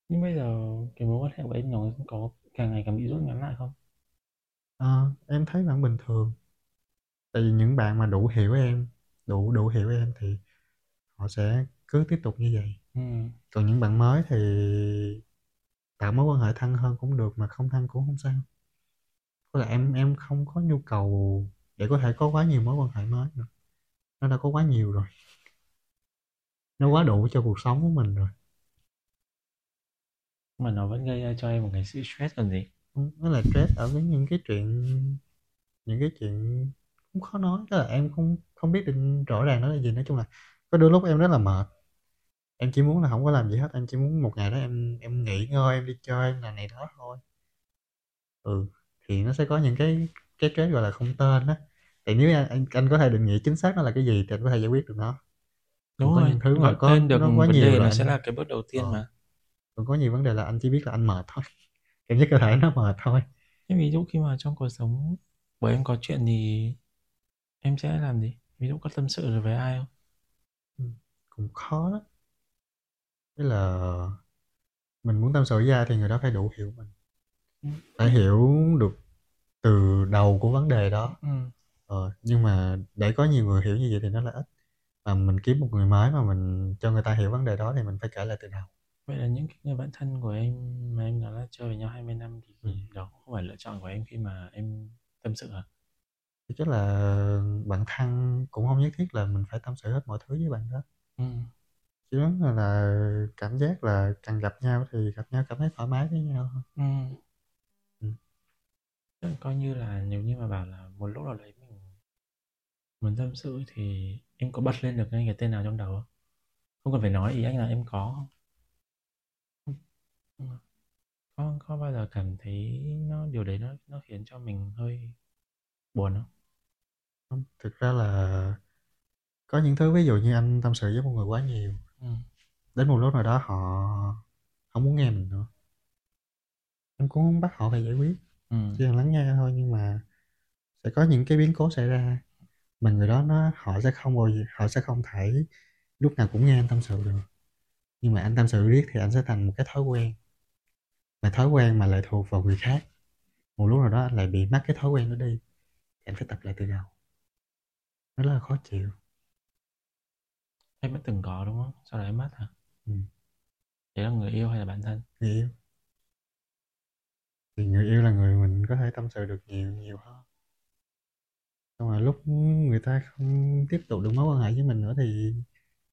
Nhưng bây giờ cái mối quan hệ của em nó có càng ngày càng bị rút ngắn lại không? Ờ, em thấy vẫn bình thường. Tại vì những bạn mà đủ hiểu em, đủ đủ hiểu em thì họ sẽ cứ tiếp tục như vậy. Ừm. Còn những bạn mới thì tạo mối quan hệ thân hơn cũng được mà không thân cũng không sao. Với lại em em không có nhu cầu để có thể có quá nhiều mối quan hệ mới nữa. Nó đã có quá nhiều rồi. Nó quá đủ cho cuộc sống của mình rồi. Mà nó vẫn gây ra cho em một cái sự stress còn gì. Nó là stress ở với những cái chuyện những cái chuyện cũng khó nói, tức là em không không biết được rõ ràng nó là gì. Nói chung là có đôi lúc em rất là mệt. Em chỉ muốn là hổng có làm gì hết, em chỉ muốn một ngày đó em em nghỉ ngơi, em đi chơi, em làm này đó thôi. Ừ, thì nó sẽ có những cái cái stress, gọi là, không tên á. Thì nếu anh anh anh có thể định nghĩa chính xác nó là cái gì thì anh có thể giải quyết được nó. Đúng có rồi, thứ mà có tên được nó quá vấn nhiều đề nó sẽ là cái bước đầu tiên ờ, mà. Còn có nhiều vấn đề là anh chỉ biết là anh mệt thôi, cảm giác cơ thể nó mệt thôi. Thế ví dụ khi mà trong cuộc sống của em có chuyện thì em sẽ làm gì? Ví dụ có tâm sự được với ai không? Ừm, cũng khó lắm. Ý là mình muốn tâm sự với ai thì người đó phải đủ hiểu mình. Ừm. Phải hiểu được từ đầu của vấn đề đó. Ừm. Ờ, nhưng mà để có nhiều người hiểu như vậy thì nó là ít. Mà mình kiếm một người mới mà mình cho người ta hiểu vấn đề đó thì mình phải kể lại từ đầu. Vậy là những cái người bạn thân của em mà em nói là chơi với nhau 20 năm thì Ừm. đó không phải lựa chọn của em khi mà em tâm sự hả? Thực chất là bạn thân cũng hông nhất thiết là mình phải tâm sự hết mọi thứ với bạn đó. Ừm. Chỉ muốn là cảm giác là cần gặp nhau thì gặp nhau cảm thấy thoải mái với nhau thôi. Tức là coi như là nếu như mà bảo là một lúc nào đấy mình muốn tâm sự thì em có bật lên được ngay cái tên nào trong đầu không? Không cần phải nói, ý anh là em có không? Có có bao giờ cảm thấy nó điều đấy nó nó khiến cho mình hơi buồn không? Hông, thực ra là có những thứ ví dụ như anh tâm sự với một người quá nhiều, Ừm. đến một lúc nào đó họ hổng muốn nghe mình nữa. Em cũng hông bắt họ phải giải quyết, Ừm. chỉ cần lắng nghe thôi nhưng mà sẽ có những cái biến cố xảy ra, mà người đó nó họ sẽ không bao giờ họ sẽ không thể lúc nào cũng nghe anh tâm sự được. Nhưng mà anh tâm sự riết thì anh sẽ thành một cái thói quen. Mà thói quen mà lệ thuộc vào người khác, một lúc nào đó anh lại bị mất cái thói quen đó đi, anh phải tập lại từ đầu. Nó rất là khó chịu. Em đã từng có, đúng không? Sau đó em mất hả? Ừm. Đấy là người yêu hay là bạn thân? Người yêu. Thì người yêu là người mình có thể tâm sự được nhiều nhiều hơn. Xong rồi lúc người ta không tiếp tục được mối quan hệ với mình nữa thì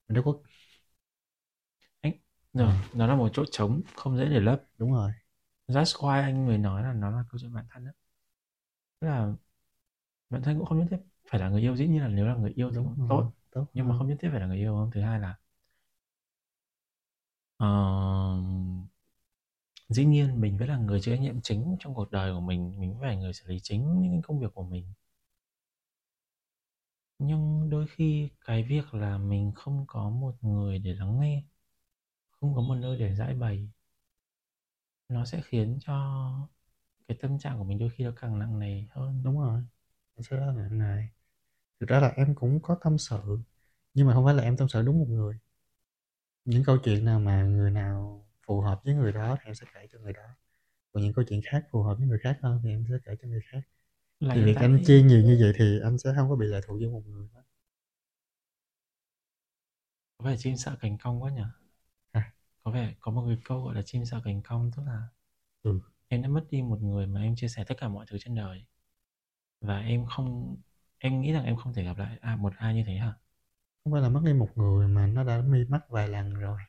mình đâu có Anh rồi, Ờ. nó là một chỗ trống không dễ để lấp. Đúng rồi. That's why anh mới nói là nó là câu chuyện bạn thân á. Tức là bạn thân cũng không nhất thiết phải là người yêu, dĩ nhiên là nếu là người yêu thì Đúng cũng rồi, tốt, tốt nhưng mà hơn. không nhất thiết phải là người yêu, không? Thứ hai là Ờ, dĩ nhiên mình vẫn là người chịu trách nhiệm chính trong cuộc đời của mình, mình phải là người xử lý chính những công việc của mình. Nhưng đôi khi cái việc là mình không có một người để lắng nghe, không có một nơi để giãi bày nó sẽ khiến cho cái tâm trạng của mình đôi khi nó càng nặng nề hơn. Đúng rồi, nó sẽ rất là nặng nề. Thực ra là em cũng có tâm sự, nhưng mà hông phải là em tâm sự đúng một người. Những câu chuyện nào mà người nào phù hợp với người đó thì em sẽ kể cho người đó, còn những câu chuyện khác phù hợp với người khác hơn thì em sẽ kể cho người khác. Là Thì việc anh tại chia nhiều như vậy thì anh sẽ hông có bị lệ thuộc vô một người hết. Có vẻ chim sợ cành cong quá nhỉ? À. Có vẻ có một cái câu gọi là chim sợ cành cong, tức là Ừ. em đã mất đi một người mà em chia sẻ tất cả mọi thứ trên đời. Và em không em nghĩ rằng em không thể gặp lại ai một ai như thế hả? Hông phải là mất đi một người mà nó đã mi mất vài lần rồi.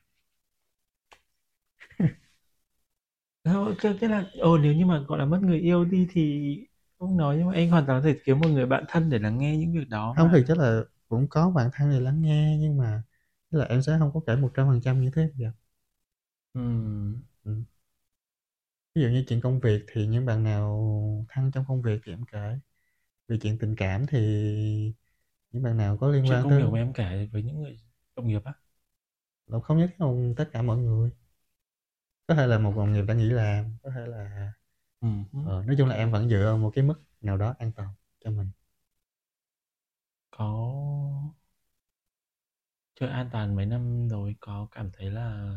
Đâu, cái cái là ờ, nếu như mà, gọi là, mất người yêu đi thì không nói, nhưng mà em hoàn toàn có thể kiếm một người bạn thân để lắng nghe những việc đó Hông, mà. thực chất là cũng có bạn thân để lắng nghe, nhưng mà là em sẽ hông có kể 100% những thứ em gặp. Ừm. Ừm. Ví dụ như chuyện công việc thì những bạn nào thân trong công việc thì em kể, về chuyện tình cảm thì những bạn nào có liên Chuyện quan công tới việc mà em kể với những người đồng nghiệp á? Đâu không nhất thiết là tất cả mọi người. Có thể là một đồng nghiệp đã nghỉ làm, có thể là Ừm hứm. ờ, nói chung là em vẫn dựa vào một cái mức nào đó an toàn cho mình. Có chơi an toàn mấy năm rồi có cảm thấy là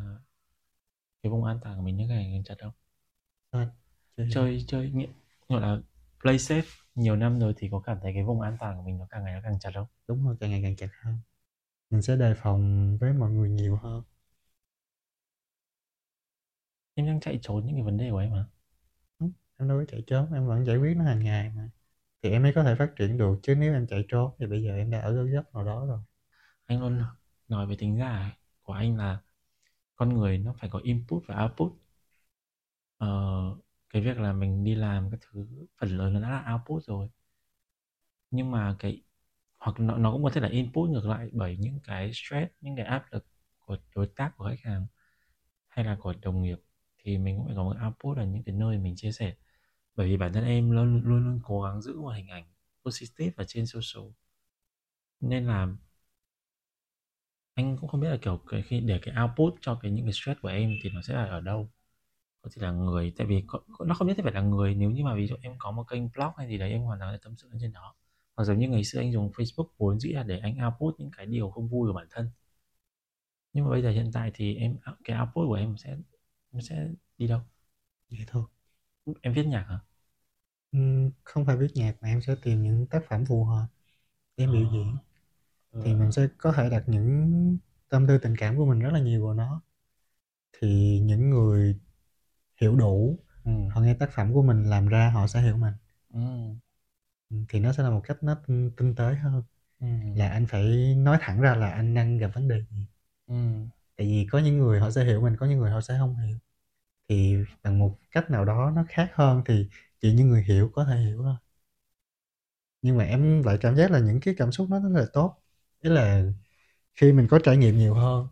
cái vùng an toàn của mình càng ngày càng chật không? Ơ, chơi Chơi gọi là, play safe nhiều năm rồi thì có cảm thấy cái vùng an toàn của mình nó càng ngày nó càng chật không? Đúng rồi, càng ngày càng chật hơn. Mình sẽ đề phòng với mọi người nhiều hơn. Em đang chạy trốn những cái vấn đề của em mà. Em đâu có chạy trốn, em vẫn giải quyết nó hàng ngày mà. Thì em mới có thể phát triển được chứ nếu em chạy trốn thì bây giờ em đã ở góc nào đó rồi. Anh luôn nói về tính ra của anh là con người nó phải có input và output. Ờ, cái việc là mình đi làm các thứ phần lớn nó đã là output rồi. Nhưng mà cái hoặc nó, nó cũng có thể là input ngược lại bởi những cái stress, những cái áp lực của đối tác, của khách hàng hay là của đồng nghiệp thì mình cũng phải có một output ở những cái nơi mình chia sẻ bởi vì bản thân em luôn luôn luôn cố gắng giữ một hình ảnh positive ở trên social nên là anh cũng không biết là kiểu cái khi để cái output cho cái những cái stress của em thì nó sẽ là ở đâu. Có thể là người tại vì có, nó không nhất thiết phải là người nếu như mà ví dụ em có một kênh blog hay gì đấy em hoàn toàn thể tâm sự lên trên đó. Hoặc giống như ngày xưa anh dùng Facebook vốn dĩ là để anh output những cái điều không vui của bản thân. Nhưng mà bây giờ hiện tại thì em cái output của em sẽ em sẽ đi đâu? Vậy thôi. em viết nhạc hả? Không phải viết nhạc mà em sẽ tìm những tác phẩm phù hợp để em biểu diễn. Thì mình sẽ có thể đặt những tâm tư tình cảm của mình rất là nhiều vào nó. Thì những người hiểu đủ, ừ. họ nghe tác phẩm của mình làm ra họ sẽ hiểu mình. Ừ. Ừm, thì nó sẽ là một cách nó tinh tế hơn, Ừ. là anh phải nói thẳng ra là anh đang gặp vấn đề gì. Ừ. Tại vì có những người họ sẽ hiểu mình, có những người họ sẽ không hiểu. Thì bằng một cách nào đó nó khác hơn thì chỉ những người hiểu có thể hiểu thôi. Nhưng mà em lại cảm giác là những cái cảm xúc nó rất là tốt. Ý là khi mình có trải nghiệm nhiều hơn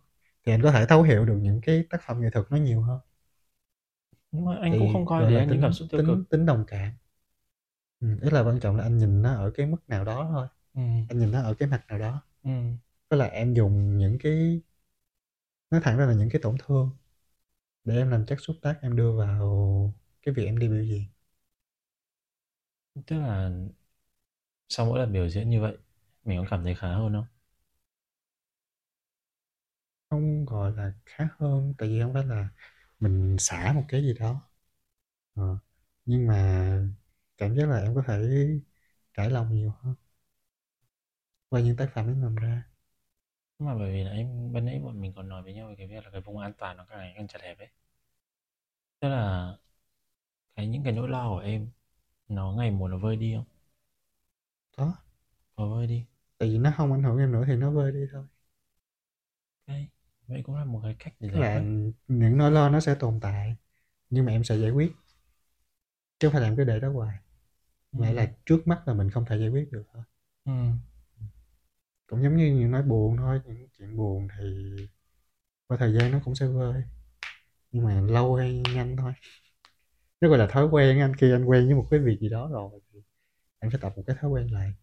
thì anh có thể thấu hiểu được những cái tác phẩm nghệ thuật nó nhiều hơn. nhưng mà anh Thì cũng không coi là là những tính cảm xúc tiêu tính cực tính đồng cảm. Ừm, ý là quan trọng là anh nhìn nó ở cái mức nào đó thôi. ừ. Anh nhìn nó ở cái mặt nào đó. Ừ. Tức là em dùng những cái nói thẳng ra là những cái tổn thương để em làm chất xúc tác em đưa vào cái việc em đi biểu diễn. tức là sau mỗi lần biểu diễn như vậy mình có cảm thấy khá hơn không Không gọi là khá hơn tại vì không phải là mình xả một cái gì đó. Ờ, nhưng mà cảm giác là em có thể trải lòng nhiều hơn qua những tác phẩm em làm ra. nhưng mà bởi vì là em bên nãy bọn mình còn nói với nhau về cái việc là cái vùng an toàn nó càng ngày càng chật hẹp ấy tức là cái những cái nỗi lo của em nó ngày một nó vơi đi không Có, nó vơi đi tại vì nó không ảnh hưởng em nữa thì nó vơi đi thôi. okay. Vậy cũng là một cái cách để giải là quyết những nỗi lo nó sẽ tồn tại nhưng mà em sẽ giải quyết chứ không phải làm cái để đó hoài. ừ. Vậy là trước mắt là mình không thể giải quyết được thôi. Ừ. Cũng giống như những nói buồn thôi, những chuyện buồn thì qua thời gian nó cũng sẽ vơi. Nhưng mà lâu hay nhanh thôi. Nó gọi là thói quen anh khi anh quen với một cái việc gì đó rồi thì anh phải tập một cái thói quen lại.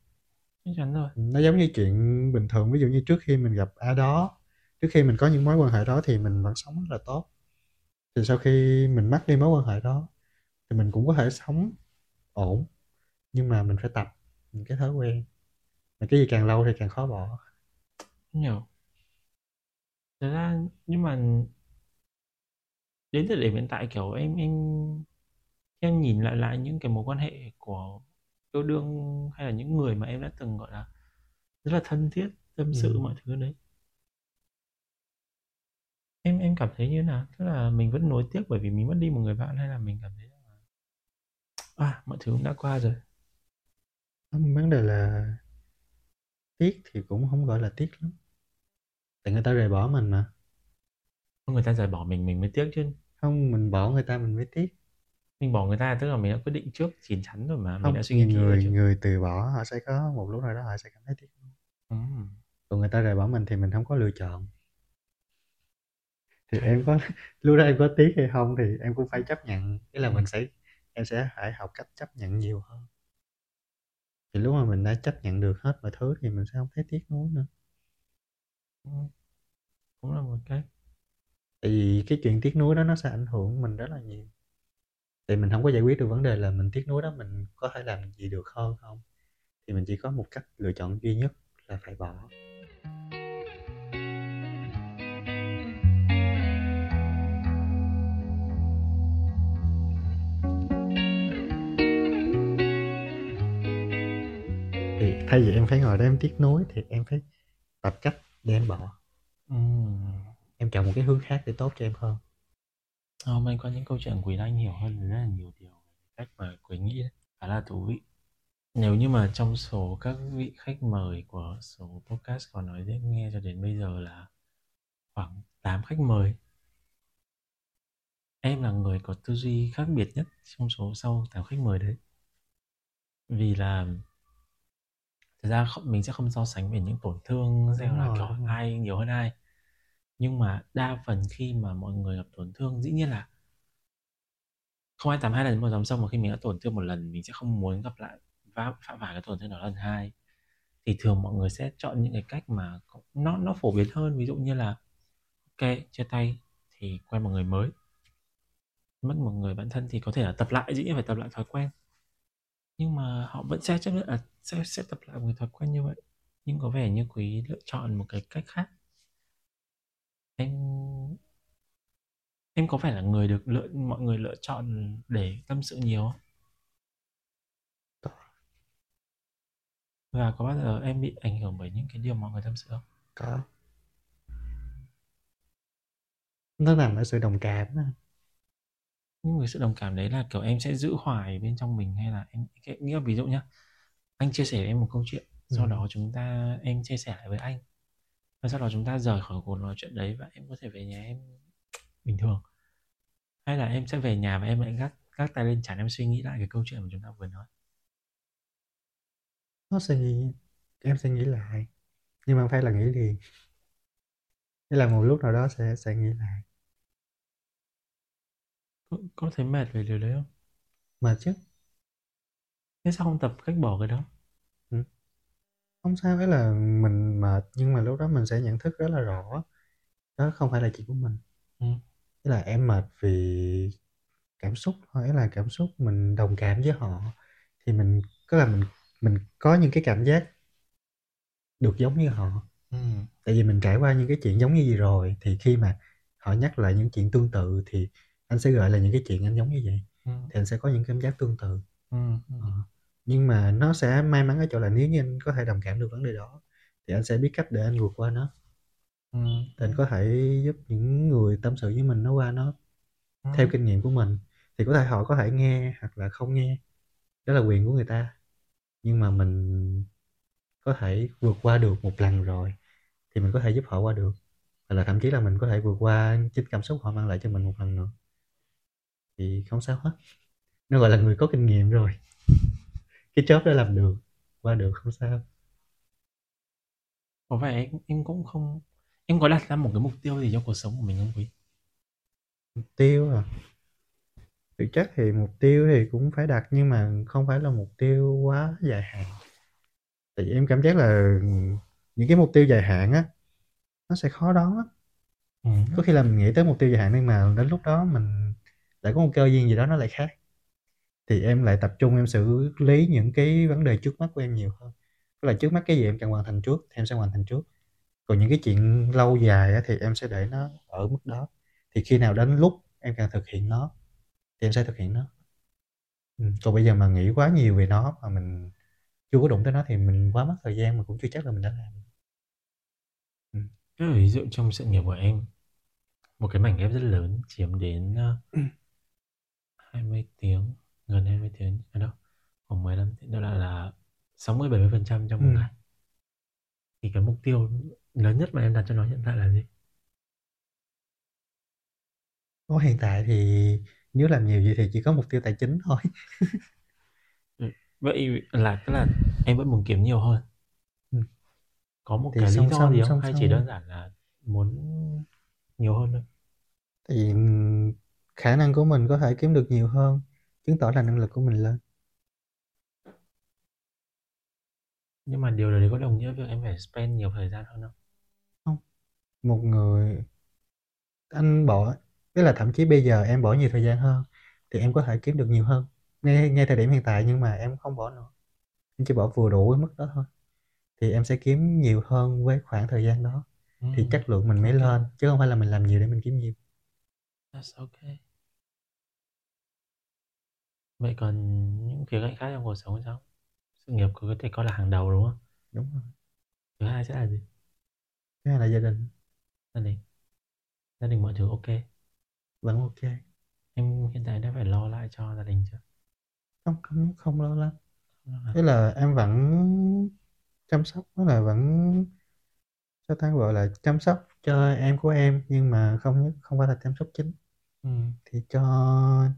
rồi Nó giống như chuyện bình thường, ví dụ như trước khi mình gặp ai đó, trước khi mình có những mối quan hệ đó thì mình vẫn sống rất là tốt. Thì sau khi mình mất đi mối quan hệ đó thì mình cũng có thể sống ổn nhưng mà mình phải tập những cái thói quen. Mà cái gì càng lâu thì càng khó bỏ. Hiểu thật ra nhưng mà đến thời điểm hiện tại kiểu em em em nhìn lại lại những cái mối quan hệ của yêu đương hay là những người mà em đã từng gọi là rất là thân thiết tâm sự Ừ. mọi thứ đấy em em cảm thấy như nào tức là mình vẫn nối tiếc bởi vì mình mất đi một người bạn hay là mình cảm thấy là à mọi thứ cũng đã qua rồi Không, vấn đề là tiếc thì cũng không gọi là tiếc lắm. Tại người ta rời bỏ mình mà. người ta rời bỏ mình mình mới tiếc chứ Không, mình bỏ người ta mình mới tiếc. mình bỏ người ta tức là mình đã quyết định trước chín chắn rồi mà mình Không, đã suy nghĩ kỹ người chứ người từ bỏ họ sẽ có một lúc nào đó họ sẽ cảm thấy tiếc. ừ. Còn người ta rời bỏ mình thì mình không có lựa chọn. Thì em có lúc đó em có tiếc hay không thì em cũng phải chấp nhận. Ý là Ừ. mình sẽ em sẽ phải học cách chấp nhận nhiều hơn. Thì lúc mà mình đã chấp nhận được hết mọi thứ thì mình sẽ không thấy tiếc nuối nữa. Ừ. cũng là một cách Tại vì cái chuyện tiếc nuối đó nó sẽ ảnh hưởng mình rất là nhiều. Thì mình không có giải quyết được vấn đề là mình tiếc nuối đó mình có thể làm gì được hơn không? Thì mình chỉ có một cách lựa chọn duy nhất là phải bỏ. Thay vì em phải ngồi đó em tiếc nuối thì em phải tập cách để em bỏ. ừ. Em chọn một cái hướng khác để tốt cho em hơn. Hôm nay qua những câu chuyện của Anh hiểu hơn rất là nhiều điều cách mà Quỳnh nghĩ đấy. Khá là thú vị. Nếu như mà trong số các vị khách mời của số podcast có nói dễ nghe cho đến bây giờ là khoảng 8 khách mời. Em là người có tư duy khác biệt nhất trong số sau 8 khách mời đấy. Vì là thực ra không, mình sẽ không so sánh về những tổn thương xem là kiểu ai nhiều hơn ai. Nhưng mà đa phần khi mà mọi người gặp tổn thương dĩ nhiên là không ai tám hai lần một dòng sông mà khi mình đã tổn thương một lần mình sẽ không muốn gặp lại và phạm phải cái tổn thương đó lần hai. Thì thường mọi người sẽ chọn những cái cách mà nó nó phổ biến hơn. Ví dụ như là ok chia tay thì quen một người mới. Mất một người bạn thân thì có thể là tập lại dĩ nhiên phải tập lại thói quen nhưng mà họ vẫn sẽ chấp nhận là sẽ sẽ tập lại một thói quen như vậy nhưng có vẻ như quý lựa chọn một cái cách khác em em có phải là người được lựa, mọi người lựa chọn để tâm sự nhiều không? Và có bao giờ em bị ảnh hưởng bởi những cái điều mọi người tâm sự không? Có. Nó nằm ở sự đồng cảm đó. Nhưng cái sự đồng cảm đấy là kiểu em sẽ giữ hoài bên trong mình hay là em nghĩa ví dụ nhá anh chia sẻ với em một câu chuyện sau Ừ. đó chúng ta em chia sẻ lại với anh và sau đó chúng ta rời khỏi cuộc nói chuyện đấy và em có thể về nhà em bình thường hay là em sẽ về nhà và em lại gác gác tay lên chán em suy nghĩ lại cái câu chuyện mà chúng ta vừa nói Nó sẽ nghĩ em sẽ nghĩ lại nhưng mà không phải là nghĩ liền. Nghĩa là một lúc nào đó sẽ sẽ nghĩ lại. Có, thấy mệt về điều đấy không? Mà chứ Thế sao không tập cách bỏ cái đó? ừ. không sao ấy là mình mệt nhưng mà lúc đó mình sẽ nhận thức rất là rõ đó không phải là chuyện của mình Ừ. Tức là em mệt vì cảm xúc thôi là cảm xúc mình đồng cảm với họ thì mình có là mình mình có những cái cảm giác được giống như họ Ừ. tại vì mình trải qua những cái chuyện giống như gì rồi thì khi mà họ nhắc lại những chuyện tương tự thì anh sẽ gợi là những cái chuyện anh giống như vậy Ừ. thì anh sẽ có những cảm giác tương tự Ừ. Ừ. Ờ. nhưng mà nó sẽ may mắn ở chỗ là nếu như anh có thể đồng cảm được vấn đề đó thì anh sẽ biết cách để anh vượt qua nó Ừ. thì anh có thể giúp những người tâm sự với mình nó qua nó Ừ. theo kinh nghiệm của mình thì có thể họ có thể nghe hoặc là không nghe đó là quyền của người ta nhưng mà mình có thể vượt qua được một lần rồi thì mình có thể giúp họ qua được hoặc là thậm chí là mình có thể vượt qua chính cảm xúc họ mang lại cho mình một lần nữa thì không sao hết. Nó gọi là người có kinh nghiệm rồi. Cái job đó làm được qua được không sao. Có vẻ em, em cũng không em có đặt ra một cái mục tiêu gì cho cuộc sống của mình không quý? mục tiêu à? Thực chất thì mục tiêu thì cũng phải đặt nhưng mà không phải là mục tiêu quá dài hạn. Tại vì em cảm giác là những cái mục tiêu dài hạn á nó sẽ khó đoán lắm. Ừ. có khi là mình nghĩ tới mục tiêu dài hạn nhưng mà đến lúc đó mình lại có một cơ duyên gì đó nó lại khác. Thì em lại tập trung em xử lý những cái vấn đề trước mắt của em nhiều hơn. Tức là trước mắt cái gì em cần hoàn thành trước thì em sẽ hoàn thành trước. Còn những cái chuyện lâu dài thì em sẽ để nó ở mức đó. Thì khi nào đến lúc em cần thực hiện nó thì em sẽ thực hiện nó. Ừ. còn bây giờ mà nghĩ quá nhiều về nó mà mình chưa có đụng tới nó thì mình quá mất thời gian mà cũng chưa chắc là mình đã làm. Ừ. Ví dụ trong sự nghiệp của em một cái mảnh ghép rất lớn chiếm đến uh, 20 tiếng gần 20 tiếng ở đâu khoảng 15 tiếng đó là là 60 70 phần trăm trong một Ừ. ngày thì cái mục tiêu lớn nhất mà em đặt cho nó hiện tại là gì có hiện tại thì nếu làm nhiều gì thì chỉ có mục tiêu tài chính thôi Ừ. vậy là tức là em vẫn muốn kiếm nhiều hơn Ừ. có một Thì cái lý song do song- gì không song hay song. chỉ đơn giản là muốn nhiều hơn thôi ừm, khả năng của mình có thể kiếm được nhiều hơn chứng tỏ là năng lực của mình lên. Nhưng mà điều đấy có đồng nghĩa việc em phải spend nhiều thời gian hơn không? Một người anh bỏ tức là thậm chí bây giờ em bỏ nhiều thời gian hơn thì em có thể kiếm được nhiều hơn. Ngay ngay thời điểm hiện tại nhưng mà em không bỏ nữa. Em chỉ bỏ vừa đủ cái mức đó thôi. Thì em sẽ kiếm nhiều hơn với khoảng thời gian đó. Thì Ừ, chất lượng mình mới lên chứ không phải là mình làm nhiều để mình kiếm nhiều. That's okay. Vậy còn những khía cạnh khác trong cuộc sống thì sao? Sự nghiệp có thể coi là hàng đầu đúng không? đúng rồi Thứ hai sẽ là gì? cái này là gia đình Gia đình. Gia đình mọi thứ ok. vẫn ok Em hiện tại đã phải lo lại cho gia đình chưa? Không, không, không lo lắng. Ý là em vẫn chăm sóc, nó là vẫn sao ta gọi là chăm sóc cho em của em nhưng mà không không phải là chăm sóc chính Ừm. thì cho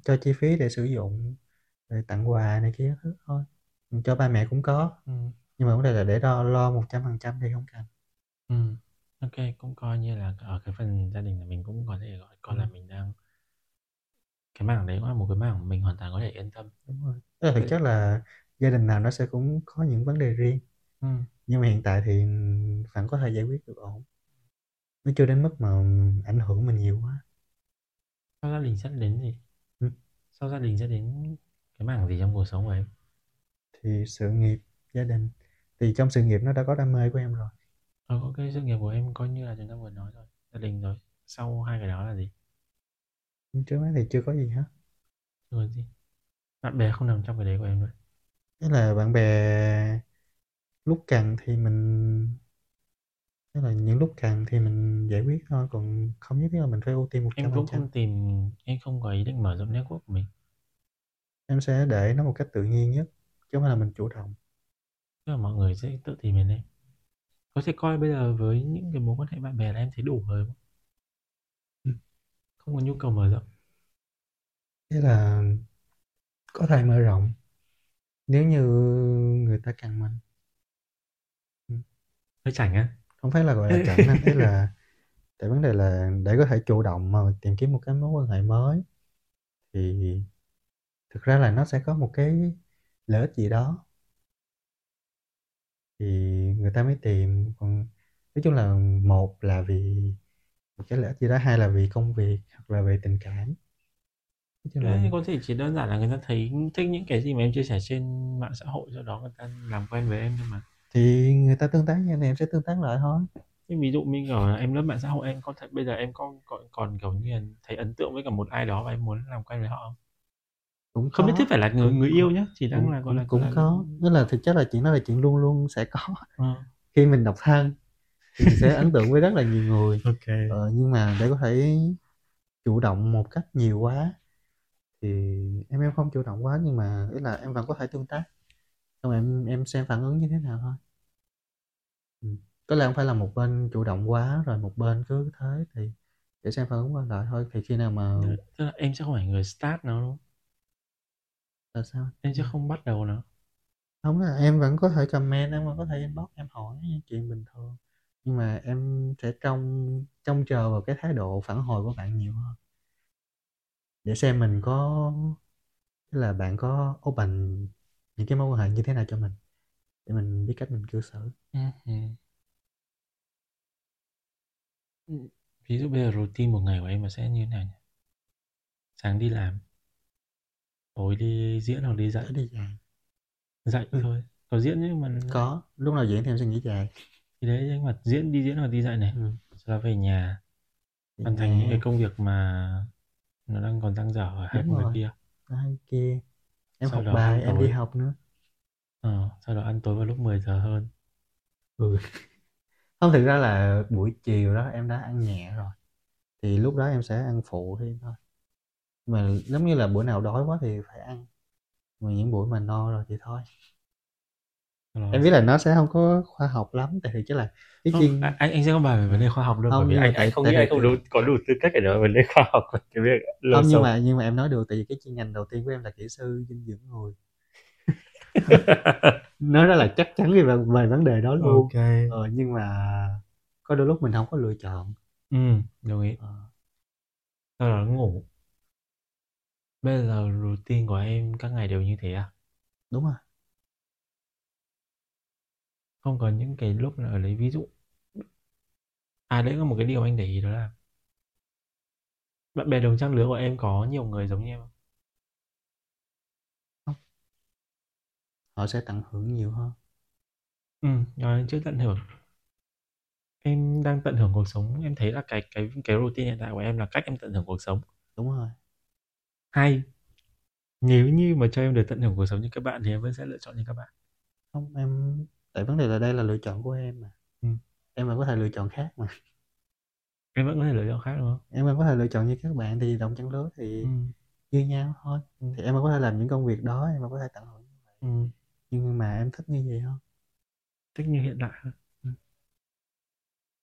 cho chi phí để sử dụng rồi tặng quà này kia thứ thôi cho ba mẹ cũng có Ừm. nhưng mà vấn đề là để đo lo một trăm phần trăm thì không cần Ừm. Ô cũng coi như là ở cái phần gia đình là mình cũng có thể gọi coi là Ừm. mình đang cái mảng đấy cũng là một cái mảng mình hoàn toàn có thể yên tâm. đúng rồi tức là thực chất là gia đình nào nó sẽ cũng có những vấn đề riêng Ừm. nhưng mà hiện tại thì vẫn có thể giải quyết được ổn nó chưa đến mức mà ảnh hưởng mình nhiều quá Sau gia đình sẽ đến gì? Ừm. Sau gia đình sẽ đến cái mảng gì trong cuộc sống em? thì sự nghiệp gia đình thì trong sự nghiệp nó đã có đam mê của em rồi Ờ, ô sự nghiệp của em coi như là chúng ta vừa nói rồi, gia đình rồi. Sau hai cái đó là gì? trước mắt thì chưa có gì hết Chưa gì. Bạn bè không nằm trong cái đấy của em nữa. Thế là bạn bè lúc cần thì mình Tức là những lúc cần thì mình giải quyết thôi, còn không nhất thiết là mình phải ưu tiên Em cũng 100%. không tìm em không có ý định mở rộng network của mình. Em sẽ để nó một cách tự nhiên nhất, chứ không phải là mình chủ động. Tức là mọi người sẽ tự tìm đến em. Có thể coi bây giờ với những cái mối quan hệ bạn bè là em thấy đủ rồi không? Ừm. Không có nhu cầu mở rộng. Thế là có thể mở rộng nếu như người ta cần mình. Ừm. Hơi chảnh á? Không phải là, gọi là, chảnh đâu, ý là tại vấn đề là để có thể chủ động mà tìm kiếm một cái mối quan hệ mới thì thực ra là nó sẽ có một cái lợi ích gì đó. Thì người ta mới tìm, còn nói chung là một là vì một cái lợi ích gì đó, hai là vì công việc hoặc là về tình cảm. Chung là Đấy, có thể chỉ đơn giản là người ta thấy thích những cái gì mà em chia sẻ trên mạng xã hội, do đó người ta làm quen với em thôi mà. Thì người ta tương tác em thì em sẽ tương tác lại thôi. Nhưng ví dụ như, kiểu là, em lướt mạng xã hội em có thể bây giờ em có còn còn, kiểu như là, thấy ấn tượng với cả một ai đó và em muốn làm quen với họ không? Cũng Không nhất thiết phải là người cũng người yêu nhá, chỉ đang cũng là, gọi là, cũng là có, tức là thực chất là chuyện đó là chuyện luôn luôn sẽ có. Ờ. Khi mình độc thân thì mình sẽ ấn tượng với rất là nhiều người. Kê. Ờ, nhưng mà để có thể chủ động một cách nhiều quá thì em em không chủ động quá nhưng mà ý là em vẫn có thể tương tác. Xong em em xem phản ứng như thế nào thôi. Ừm, có lẽ hông phải là một bên chủ động quá rồi một bên cứ thế thì để xem phản ứng ban đầu thôi, thì khi nào mà Tức tức là em sẽ không phải người start nó, đúng không? Là sao? Em Ừm. không bắt đầu nó. Hông là em vẫn có thể comment, em vẫn có thể inbox em hỏi chuyện bình thường, nhưng mà em sẽ trông trông chờ vào cái thái độ phản hồi của bạn nhiều hơn. Để xem mình có tức là bạn có open những cái mối quan hệ như thế nào cho mình, để mình biết cách mình cư xử. Hừm. Ừm, ví dụ bây giờ routine một ngày của em nó sẽ như thế nào nhỉ? Sáng đi làm. Tối đi diễn hoặc đi dạy. Tối đi dạy. Dạy Ừm. thôi, có diễn chứ mà Có, lúc nào diễn thì em sẽ nghỉ dạy. Thì đấy, nhưng mà diễn đi diễn hoặc đi dạy này, Ừm. sau đó về nhà, hoàn thành những cái công việc mà nó đang còn dang dở ở hai Đúng công việc kia. hai kia. Em Sau học bài, em đi học nữa. Ờ, sau đó ăn tối vào lúc 10:00 hơn. Ừ. Hông, thực ra là buổi chiều đó em đã ăn nhẹ rồi, thì lúc đó em sẽ ăn phụ thêm thôi. Mà giống như là bữa nào đói quá thì phải ăn, mà những buổi mà no rồi thì thôi. Ờ. Em biết là nó sẽ hông có khoa học lắm, tại thực chất là cái Không, chuyên anh anh sẽ không bàn về vấn đề khoa học đâu, bởi Hông, vì anh tại anh không tại nghĩ anh không đủ có đủ tư cách để nói vấn đề khoa học cái việc lối Hông, nhưng mà nhưng mà em nói được tại vì cái chuyên ngành đầu tiên của em là kỹ sư dinh dưỡng người. Nói rất là chắc chắn về về vấn đề đó luôn. Kê. Ờ, nhưng mà có đôi lúc mình hông có lựa chọn. Ừm, đồng ý. Ờ. Đó ngủ. Bây giờ routine của em các ngày đều như thế à? Đúng rồi. Không có những cái lúc nào lấy ví dụ. À, đấy là một cái điều anh để ý đó là bạn bè đồng trang lứa của em có nhiều người giống như em không? Không. Họ sẽ tận hưởng nhiều hơn. Ừm, nói chưa tận hưởng. Em đang tận hưởng cuộc sống, em thấy là cái cái cái routine hiện tại của em là cách em tận hưởng cuộc sống. Đúng rồi. Hay. Nếu như mà cho em được tận hưởng cuộc sống như các bạn thì em vẫn sẽ lựa chọn như các bạn. Hông, em tại vấn đề là đây là lựa chọn của em mà. Ừm. Em vẫn có thể lựa chọn khác mà. Em vẫn có thể lựa chọn khác, đúng không? Em vẫn có thể lựa chọn như các bạn thì đồng trang lứa thì Ừm. như nhau thôi Ừ. thì em mới có thể làm những công việc đó em mới có thể tận hưởng như vậy ừ. nhưng mà em thích như vậy hơn thích như hiện tại hơn Ừ.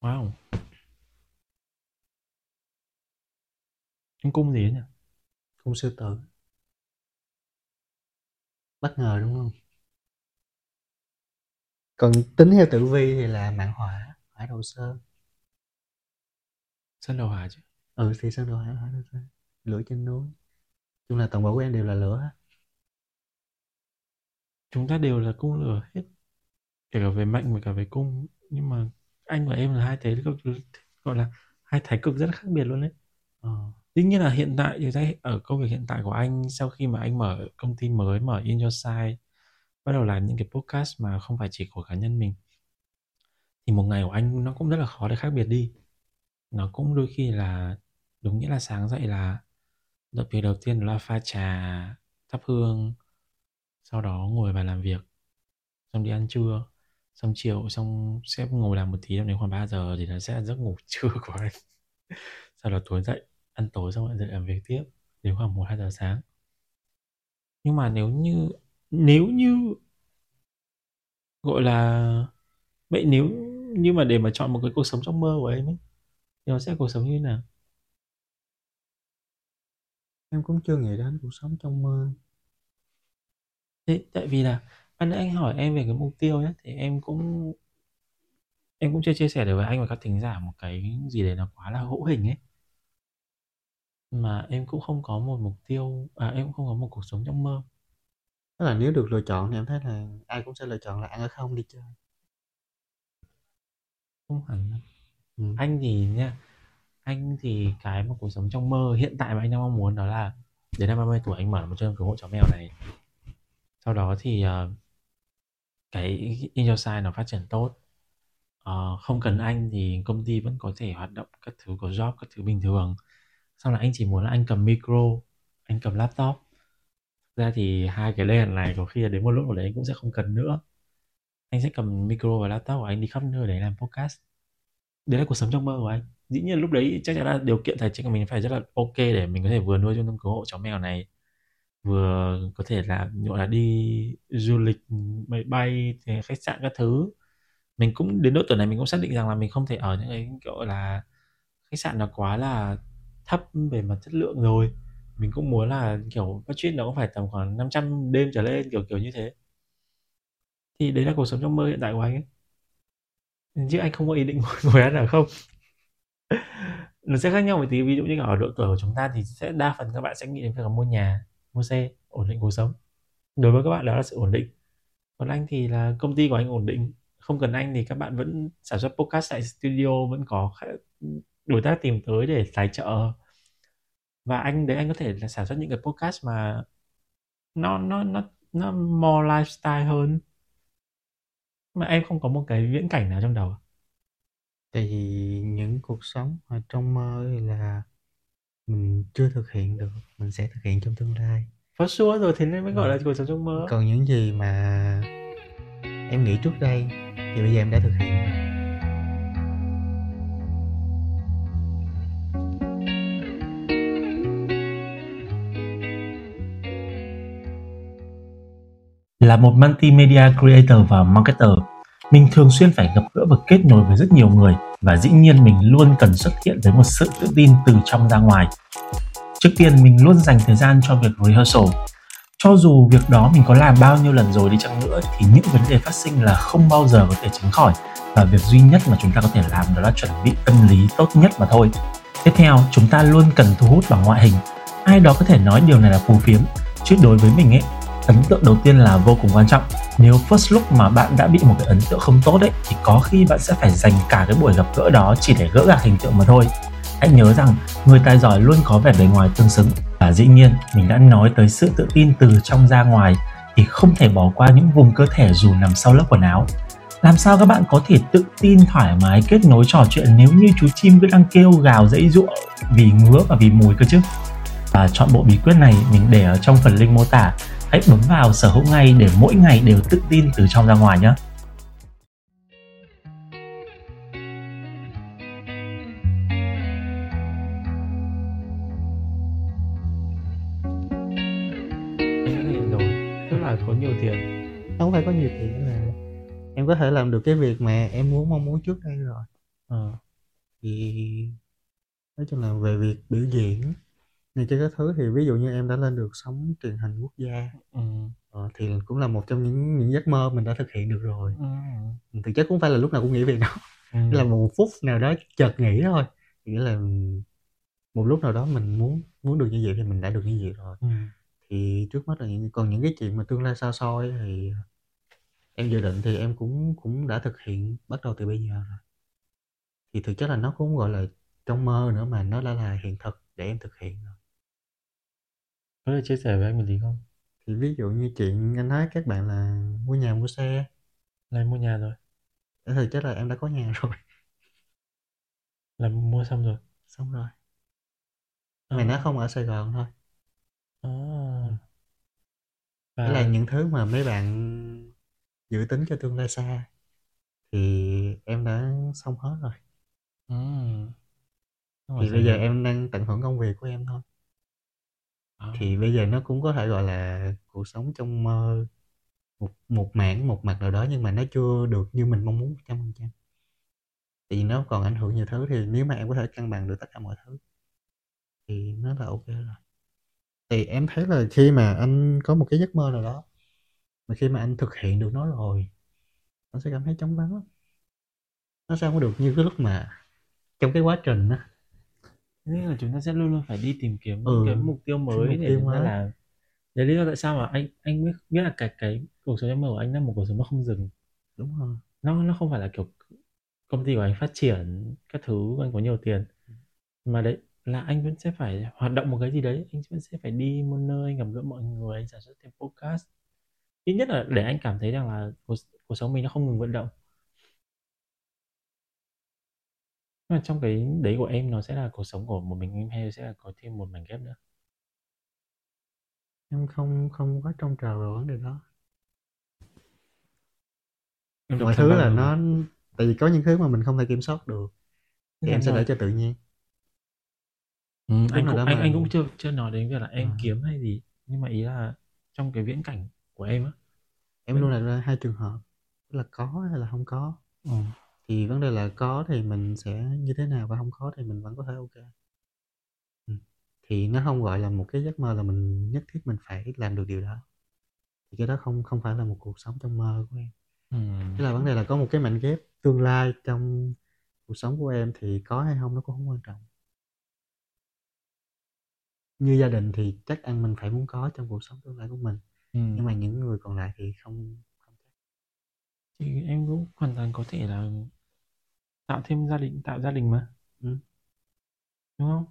wow em cung gì ấy nhỉ cung sư tử. Bất ngờ đúng không? Còn tính theo tử vi thì là mạng hỏa hỏa đầu sơn sơn đầu hỏa chứ. Ừ thì sơn hỏa hỏa đầu sơn lửa trên núi. Chung là toàn bộ của em đều là lửa. Chúng ta đều là cung lửa hết. Kể cả về mệnh và cả về cung. Nhưng mà anh và em là hai thế cực gọi là hai thái cực rất khác biệt luôn đấy. Ờ. Dĩ nhiên là hiện tại thì thấy ở công việc hiện tại của anh, sau khi mà anh mở công ty mới, mở In Your Side, bắt đầu làm những cái podcast mà không phải chỉ của cá nhân mình, thì một ngày của anh nó cũng rất là khó để khác biệt đi. Nó cũng đôi khi là, đúng nghĩa là sáng dậy là động việc đầu tiên là pha trà, thắp hương, sau đó ngồi và làm việc, xong đi ăn trưa, xong chiều, xong sẽ ngồi làm một tí, đến khoảng 3 giờ thì nó sẽ là giấc ngủ trưa của anh. Sau đó tối dậy ăn tối xong lại dậy làm việc tiếp đến khoảng 1 2 giờ sáng. Nhưng mà nếu như nếu như gọi là vậy nếu như mà để mà chọn một cái cuộc sống trong mơ của em ấy thì nó sẽ cuộc sống như thế nào? em cũng chưa nghĩ đến cuộc sống trong mơ Thế tại vì là nãy anh hỏi em về cái mục tiêu nhé thì em cũng em cũng chưa chia sẻ được với anh và các thính giả một cái gì đấy nó quá là hữu hình ấy mà em cũng không có một mục tiêu à em cũng không có một cuộc sống trong mơ. Tức là nếu được lựa chọn thì em thấy là ai cũng sẽ lựa chọn là ăn ở không đi chơi. Không hẳn ừ. anh thì nha anh thì cái một cuộc sống trong mơ hiện tại mà anh đang mong muốn đó là đến năm 30 tuổi anh mở một tâm cứu hộ chó mèo này. Sau đó thì uh, cái In Your Side nó phát triển tốt. Uh, không cần anh thì công ty vẫn có thể hoạt động các thứ của job các thứ bình thường sau là anh chỉ muốn là anh cầm micro, anh cầm laptop. Thực ra thì hai cái đèn này có khi là đến một lúc nào đấy anh cũng sẽ không cần nữa. Anh sẽ cầm micro và laptop của anh đi khắp nơi để làm podcast. Đấy là cuộc sống trong mơ của anh. Dĩ nhiên lúc đấy chắc chắn là điều kiện tài chính của mình phải rất là ok để mình có thể vừa nuôi trung tâm cứu hộ chó mèo này, vừa có thể là, gọi là, đi du lịch, máy bay khách sạn các thứ. Mình cũng đến độ tuổi này mình cũng xác định rằng là mình không thể ở những cái gọi là, khách sạn nó quá là thấp về mặt chất lượng rồi. Mình cũng muốn là, kiểu, budget nó cũng phải tầm khoảng 500 đêm trở lên, kiểu kiểu như thế. Thì đấy là cuộc sống trong mơ hiện tại của anh ấy. Chứ anh không có ý định ngồi ăn ở không? Nó sẽ khác nhau một tí. Ví dụ như ở độ tuổi của chúng ta thì sẽ đa phần các bạn sẽ nghĩ đến việc là mua nhà, mua xe, ổn định cuộc sống. Đối với các bạn đó là sự ổn định. Còn anh thì là công ty của anh ổn định. Không cần anh thì các bạn vẫn sản xuất podcast tại studio, vẫn có đối tác tìm tới để tài trợ. Và anh đấy anh có thể là sản xuất những cái podcast mà nó nó nó nó more lifestyle hơn. Mà em không có một cái viễn cảnh nào trong đầu. Tại vì những cuộc sống ở trong mơ thì là mình chưa thực hiện được mình sẽ thực hiện trong tương lai. For sure rồi thế nên mới gọi là cuộc sống trong mơ. Còn những gì mà em nghĩ trước đây thì bây giờ em đã thực hiện Là một multimedia creator và marketer, mình thường xuyên phải gặp gỡ và kết nối với rất nhiều người và dĩ nhiên mình luôn cần xuất hiện với một sự tự tin từ trong ra ngoài. Trước tiên mình luôn dành thời gian cho việc rehearsal. Cho dù việc đó mình có làm bao nhiêu lần rồi đi chăng nữa thì những vấn đề phát sinh là không bao giờ có thể tránh khỏi và việc duy nhất mà chúng ta có thể làm đó là chuẩn bị tâm lý tốt nhất mà thôi. Tiếp theo, chúng ta luôn cần thu hút bằng ngoại hình. Ai đó có thể nói điều này là phù phiếm, chứ đối với mình ấy, ấn tượng đầu tiên là vô cùng quan trọng. Nếu first look mà bạn đã bị một cái ấn tượng không tốt ấy, thì có khi bạn sẽ phải dành cả cái buổi gặp gỡ đó chỉ để gỡ gạc hình tượng mà thôi. Hãy nhớ rằng, người tài giỏi luôn có vẻ bề ngoài tương xứng. Và dĩ nhiên, mình đã nói tới sự tự tin từ trong ra ngoài thì không thể bỏ qua những vùng cơ thể dù nằm sau lớp quần áo. Làm sao các bạn có thể tự tin thoải mái kết nối trò chuyện nếu như chú chim cứ đang kêu gào dãy dụa vì ngứa và vì mùi cơ chứ? Và chọn bộ bí quyết này mình để ở trong phần link mô tả hãy bấm vào sở hữu ngay để mỗi ngày đều tự tin từ trong ra ngoài nhé. Là có nhiều tiền. Không phải có nhiều tiền là em có thể làm được cái việc mà em muốn mong muốn trước đây rồi. Ờ. Thì nói chung là về việc biểu diễn này cái các thứ thì ví dụ như em đã lên được sóng truyền hình quốc gia ừ. ờ, thì cũng là một trong những những giấc mơ mình đã thực hiện được rồi Ừ. thực chất cũng phải là lúc nào cũng nghĩ việc đâu Ừ. Là một phút nào đó chợt nghĩ thôi nghĩa là một lúc nào đó mình muốn muốn được như vậy thì mình đã được như vậy rồi Ừ. thì trước mắt là những còn những cái chuyện mà tương lai xa xôi thì em dự định thì em cũng cũng đã thực hiện bắt đầu từ bây giờ rồi thì thực chất là nó cũng gọi là trong mơ nữa mà nó đã là hiện thực để em thực hiện có thể chia sẻ với anh một tí không? Thì ví dụ như chuyện anh nói các bạn là mua nhà mua xe. Là em mua nhà rồi. Thì thực chất là em đã có nhà rồi. Là mua xong rồi. Xong rồi. Ờ. mà nó không ở Sài Gòn thôi. Ờ. Đó và là những thứ mà mấy bạn dự tính cho tương lai xa thì em đã xong hết rồi. Ừ. Thì Sài bây giờ Gòn. em đang tận hưởng công việc của em thôi Ờ. thì bây giờ nó cũng có thể gọi là cuộc sống trong mơ một một mảng, một mặt nào đó nhưng mà nó chưa được như mình mong muốn trăm phần trăm thì nó còn ảnh hưởng nhiều thứ thì nếu mà em có thể cân bằng được tất cả mọi thứ thì nó là ok rồi thì em thấy là khi mà anh có một cái giấc mơ nào đó mà khi mà anh thực hiện được nó rồi, anh sẽ cảm thấy trống vắng lắm nó sẽ không có được như cái lúc mà trong cái quá trình á nên là chúng ta sẽ luôn luôn phải đi tìm kiếm Ừ, những cái mục tiêu mới mục để tiêu chúng ta làm. Đấy lý do tại sao mà anh anh biết biết là cái cái cuộc sống mơ của anh là một cuộc sống nó không dừng. Đúng rồi. Nó nó không phải là kiểu công ty của anh phát triển các thứ anh có nhiều tiền. Mà đấy là anh vẫn sẽ phải hoạt động một cái gì đấy. Anh vẫn sẽ phải đi một nơi anh gặp gỡ mọi người anh sản xuất thêm podcast. Ít nhất là để anh cảm thấy rằng là cuộc, cuộc sống mình nó không ngừng vận động nhưng mà trong cái đấy của em nó sẽ là cuộc sống của một mình em hay sẽ là có thêm một mảnh ghép nữa em không không quá trông chờ vào vấn đề đó Em mọi thứ là nó rồi? tại vì có những thứ mà mình không thể kiểm soát được thì em là sẽ để cho tự nhiên Ừ, anh cũng anh mà- anh cũng chưa chưa nói đến việc là em À. kiếm hay gì nhưng mà ý là trong cái viễn cảnh của em á em Ừ. luôn ra hai trường hợp là có hay là không có ừ. Thì vấn đề là có thì mình sẽ như thế nào và không có thì mình vẫn có thể ok ừ. thì nó không gọi là một cái giấc mơ là mình nhất thiết mình phải làm được điều đó thì cái đó không không phải là một cuộc sống trong mơ của em Ừ. Tức là vấn đề là có một cái mảnh ghép tương lai trong cuộc sống của em thì có hay không nó cũng không quan trọng như gia đình thì chắc ăn mình phải muốn có trong cuộc sống tương lai của mình Ừ. nhưng mà những người còn lại thì không không chắc thì em cũng hoàn toàn có thể là tạo thêm gia đình tạo gia đình mà. Ừ. đúng không?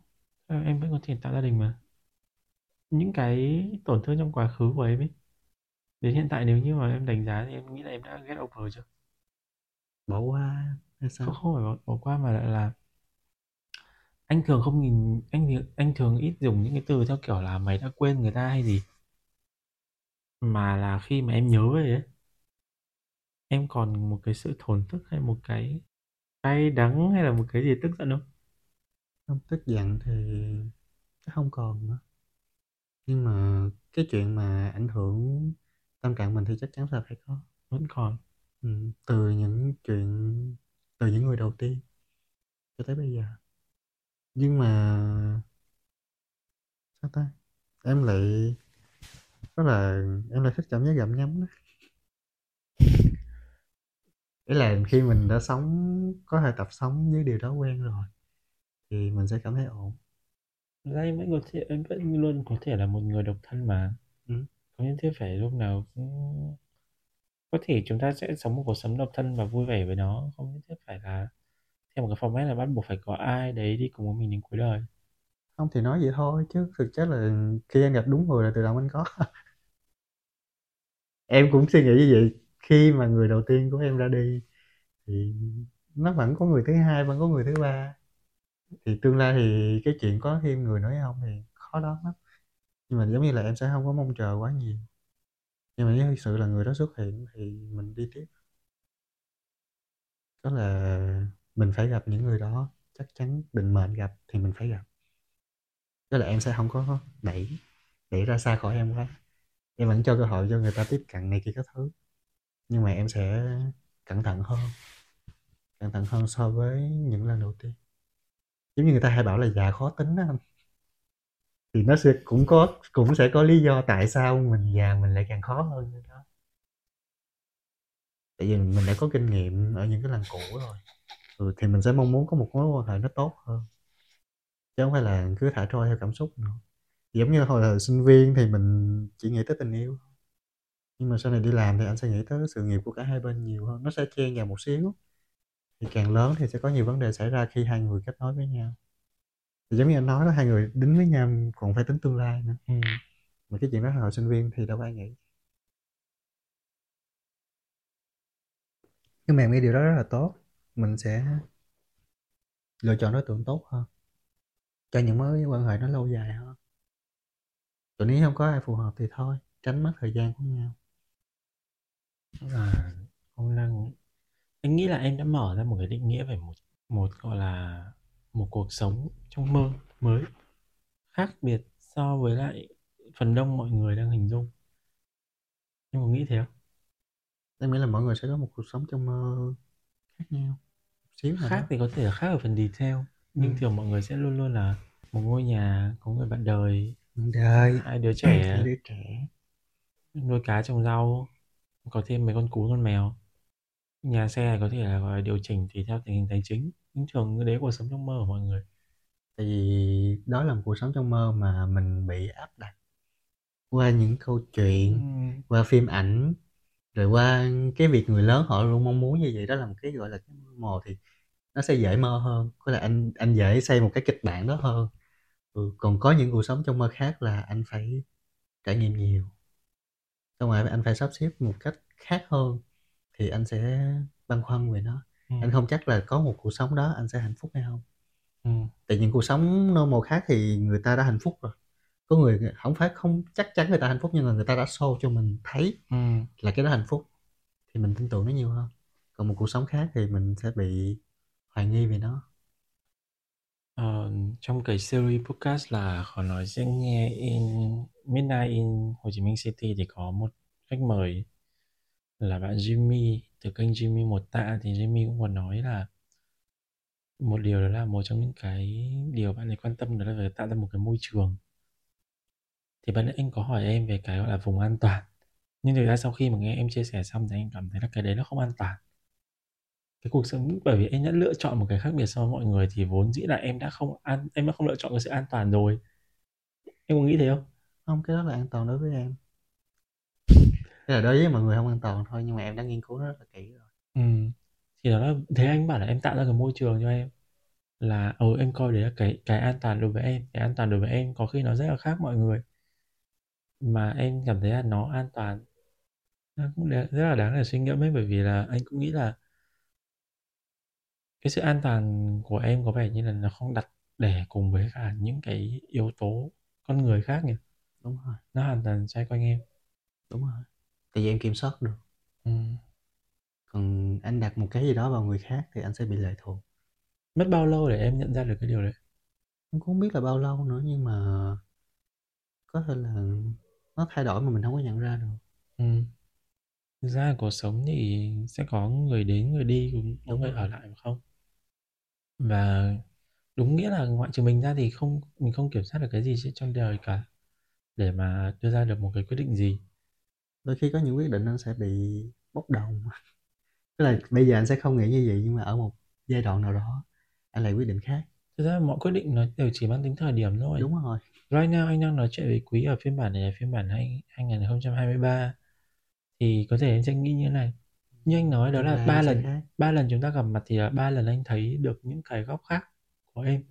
Ờ, em vẫn có thể tạo gia đình mà. Những cái tổn thương trong quá khứ của em ấy đến hiện tại nếu như mà em đánh giá thì em nghĩ là em đã get over chưa bỏ qua hay sao? Không không phải bỏ, bỏ qua mà lại là anh thường không nhìn anh anh thường ít dùng những cái từ theo kiểu là mày đã quên người ta hay gì. Mà là khi mà em nhớ về ấy em còn một cái sự thổn thức hay một cái cay đắng hay là một cái gì tức giận không? Không tức giận thì chắc không còn nữa. Nhưng mà cái chuyện mà ảnh hưởng tâm trạng mình thì chắc chắn là phải có. Vẫn còn. Ừ. từ những chuyện từ những người đầu tiên cho tới bây giờ. Nhưng mà sao ta? Em lại rất là em lại thích cảm giác gặm nhấm đó ý là khi mình đã sống có thể tập sống với điều đó quen rồi thì mình sẽ cảm thấy ổn. Ra em vẫn có thể em vẫn luôn có thể là một người độc thân mà. Ừ. không nhất thiết phải lúc nào cũng có thể chúng ta sẽ sống một cuộc sống độc thân và vui vẻ với nó không nhất thiết phải là theo một cái format là bắt buộc phải có ai đấy đi cùng với mình đến cuối đời. Không thì nói vậy thôi chứ thực chất là khi em gặp đúng người là tự động anh có. Em cũng suy nghĩ như vậy khi mà người đầu tiên của em ra đi thì nó vẫn có người thứ hai, vẫn có người thứ ba. Thì tương lai thì cái chuyện có thêm người nữa hay không thì khó đoán lắm. Nhưng mà giống như là em sẽ không có mong chờ quá nhiều. Nhưng mà nếu thực sự là người đó xuất hiện thì mình đi tiếp. Đó là mình phải gặp những người đó, chắc chắn định mệnh gặp thì mình phải gặp. Đó là em sẽ không có đẩy đẩy ra xa khỏi em quá. Em vẫn cho cơ hội cho người ta tiếp cận này kia các thứ nhưng mà em sẽ cẩn thận hơn. Cẩn thận hơn so với những lần đầu tiên. Giống như người ta hay bảo là già khó tính đó anh. Thì nó sẽ cũng có cũng sẽ có lý do tại sao mình già mình lại càng khó hơn nữa đó. Tại vì mình đã có kinh nghiệm ở những cái lần cũ rồi. Ừ, thì mình sẽ mong muốn có một mối quan hệ nó tốt hơn. Chứ không phải là cứ thả trôi theo cảm xúc nữa. Giống như hồi là sinh viên thì mình chỉ nghĩ tới tình yêu nhưng mà sau này đi làm thì anh sẽ nghĩ tới sự nghiệp của cả hai bên nhiều hơn nó sẽ chen vào một xíu. Thì càng lớn thì sẽ có nhiều vấn đề xảy ra khi hai người kết nối với nhau. Thì giống như anh nói đó hai người đứng với nhau còn phải tính tương lai nữa. Ừ. mà cái chuyện đó hồi sinh viên thì đâu ai nghĩ. Nhưng mà em nghĩ điều đó rất là tốt. Mình sẽ lựa chọn đối tượng tốt hơn. Cho những mối quan hệ nó lâu dài hơn. Còn nếu không có ai phù hợp thì thôi tránh mất thời gian của nhau à không đang anh nghĩ là em đã mở ra một cái định nghĩa về một một gọi là một cuộc sống trong mơ mới khác biệt so với lại phần đông mọi người đang hình dung. Em có nghĩ thế không? Em nghĩ là mọi người sẽ có một cuộc sống trong mơ khác nhau. Xíu khác đó. thì có thể là khác ở phần detail nhưng Ừ. thường mọi người sẽ luôn luôn là một ngôi nhà có người bạn đời đời. hai đứa hai trẻ đứa trẻ. Nuôi cá trồng rau có thêm mấy con cún con mèo. Nhà xe có thể là gọi là điều chỉnh tùy theo tình hình tài chính. Nhưng thường cái đấy cuộc sống trong mơ của mọi người. Tại vì đó là một cuộc sống trong mơ mà mình bị áp đặt qua những câu chuyện Ừm, qua phim ảnh rồi qua cái việc người lớn họ luôn mong muốn như vậy. Đó là một cái gọi là cái mơ mồ thì nó sẽ dễ mơ hơn. Có là anh anh dễ xây một cái kịch bản đó hơn. Ừ, còn có những cuộc sống trong mơ khác là anh phải trải nghiệm nhiều xong rồi anh phải sắp xếp một cách khác hơn thì anh sẽ băn khoăn về nó. Ừm, anh không chắc là có một cuộc sống đó anh sẽ hạnh phúc hay không. Ừm, tại những cuộc sống normal khác thì người ta đã hạnh phúc rồi. Có người không phải không chắc chắn người ta hạnh phúc nhưng mà người ta đã show cho mình thấy ừm. là cái đó hạnh phúc thì mình tin tưởng nó nhiều hơn. Còn một cuộc sống khác thì mình sẽ bị hoài nghi về nó. Ờ, trong cái series podcast là khó nói sẽ nghe in Midnight in Hồ Chí Minh City thì có một khách mời là bạn Jimmy. Từ kênh Jimmy một tạ thì Jimmy cũng còn nói là một điều đó là một trong những cái điều bạn ấy quan tâm đó là phải tạo ra một cái môi trường. Thì ban nãy anh có hỏi em về cái gọi là vùng an toàn. Nhưng thực ra sau khi mà nghe em chia sẻ xong thì anh cảm thấy là cái đấy nó không an toàn. Cái cuộc sống, bởi vì em đã lựa chọn một cái khác biệt so với mọi người thì vốn dĩ là em đã không an, em đã không lựa chọn cái sự an toàn rồi. Em có nghĩ thế không? Không, cái đó là an toàn đối với em. Cái là đối với mọi người không an toàn thôi, nhưng mà em đã nghiên cứu nó rất là kỹ rồi. Ừ. thì đó là thế anh bảo là em tạo ra cái môi trường cho em. Là ừ em coi đấy là cái cái an toàn đối với em. Cái an toàn đối với em có khi nó rất là khác mọi người. Mà em cảm thấy là nó an toàn. Nó cũng rất là đáng để suy ngẫm ấy bởi vì là anh cũng nghĩ là cái sự an toàn của em có vẻ như là nó không đặt để cùng với cả những cái yếu tố con người khác nhỉ? Đúng rồi nó hoàn toàn xoay quanh em. Đúng rồi tại vì em kiểm soát được. Ừ. còn anh đặt một cái gì đó vào người khác thì anh sẽ bị lệ thuộc. Mất bao lâu để em nhận ra được cái điều đấy? Em cũng không biết là bao lâu nữa nhưng mà có thể là nó thay đổi mà mình không có nhận ra được. Ừ. thực ra cuộc sống thì sẽ có người đến người đi cũng có người rồi. ở lại không? Và đúng nghĩa là ngoại trừ mình ra thì không mình không kiểm soát được cái gì trên- trong đời cả để mà đưa ra được một cái quyết định gì? Đôi khi có những quyết định anh sẽ bị bốc đồng. Tức là bây giờ anh sẽ không nghĩ như vậy nhưng mà ở một giai đoạn nào đó anh lại quyết định khác. Thực ra mọi quyết định nó đều chỉ mang tính thời điểm thôi. Đúng rồi. Right now anh đang nói chuyện với quý ở phiên bản này là phiên bản hai 2023 thì có thể em sẽ nghĩ như thế này. Như anh nói đó là ba lần ba lần chúng ta gặp mặt thì là ba lần anh thấy được những cái góc khác của em.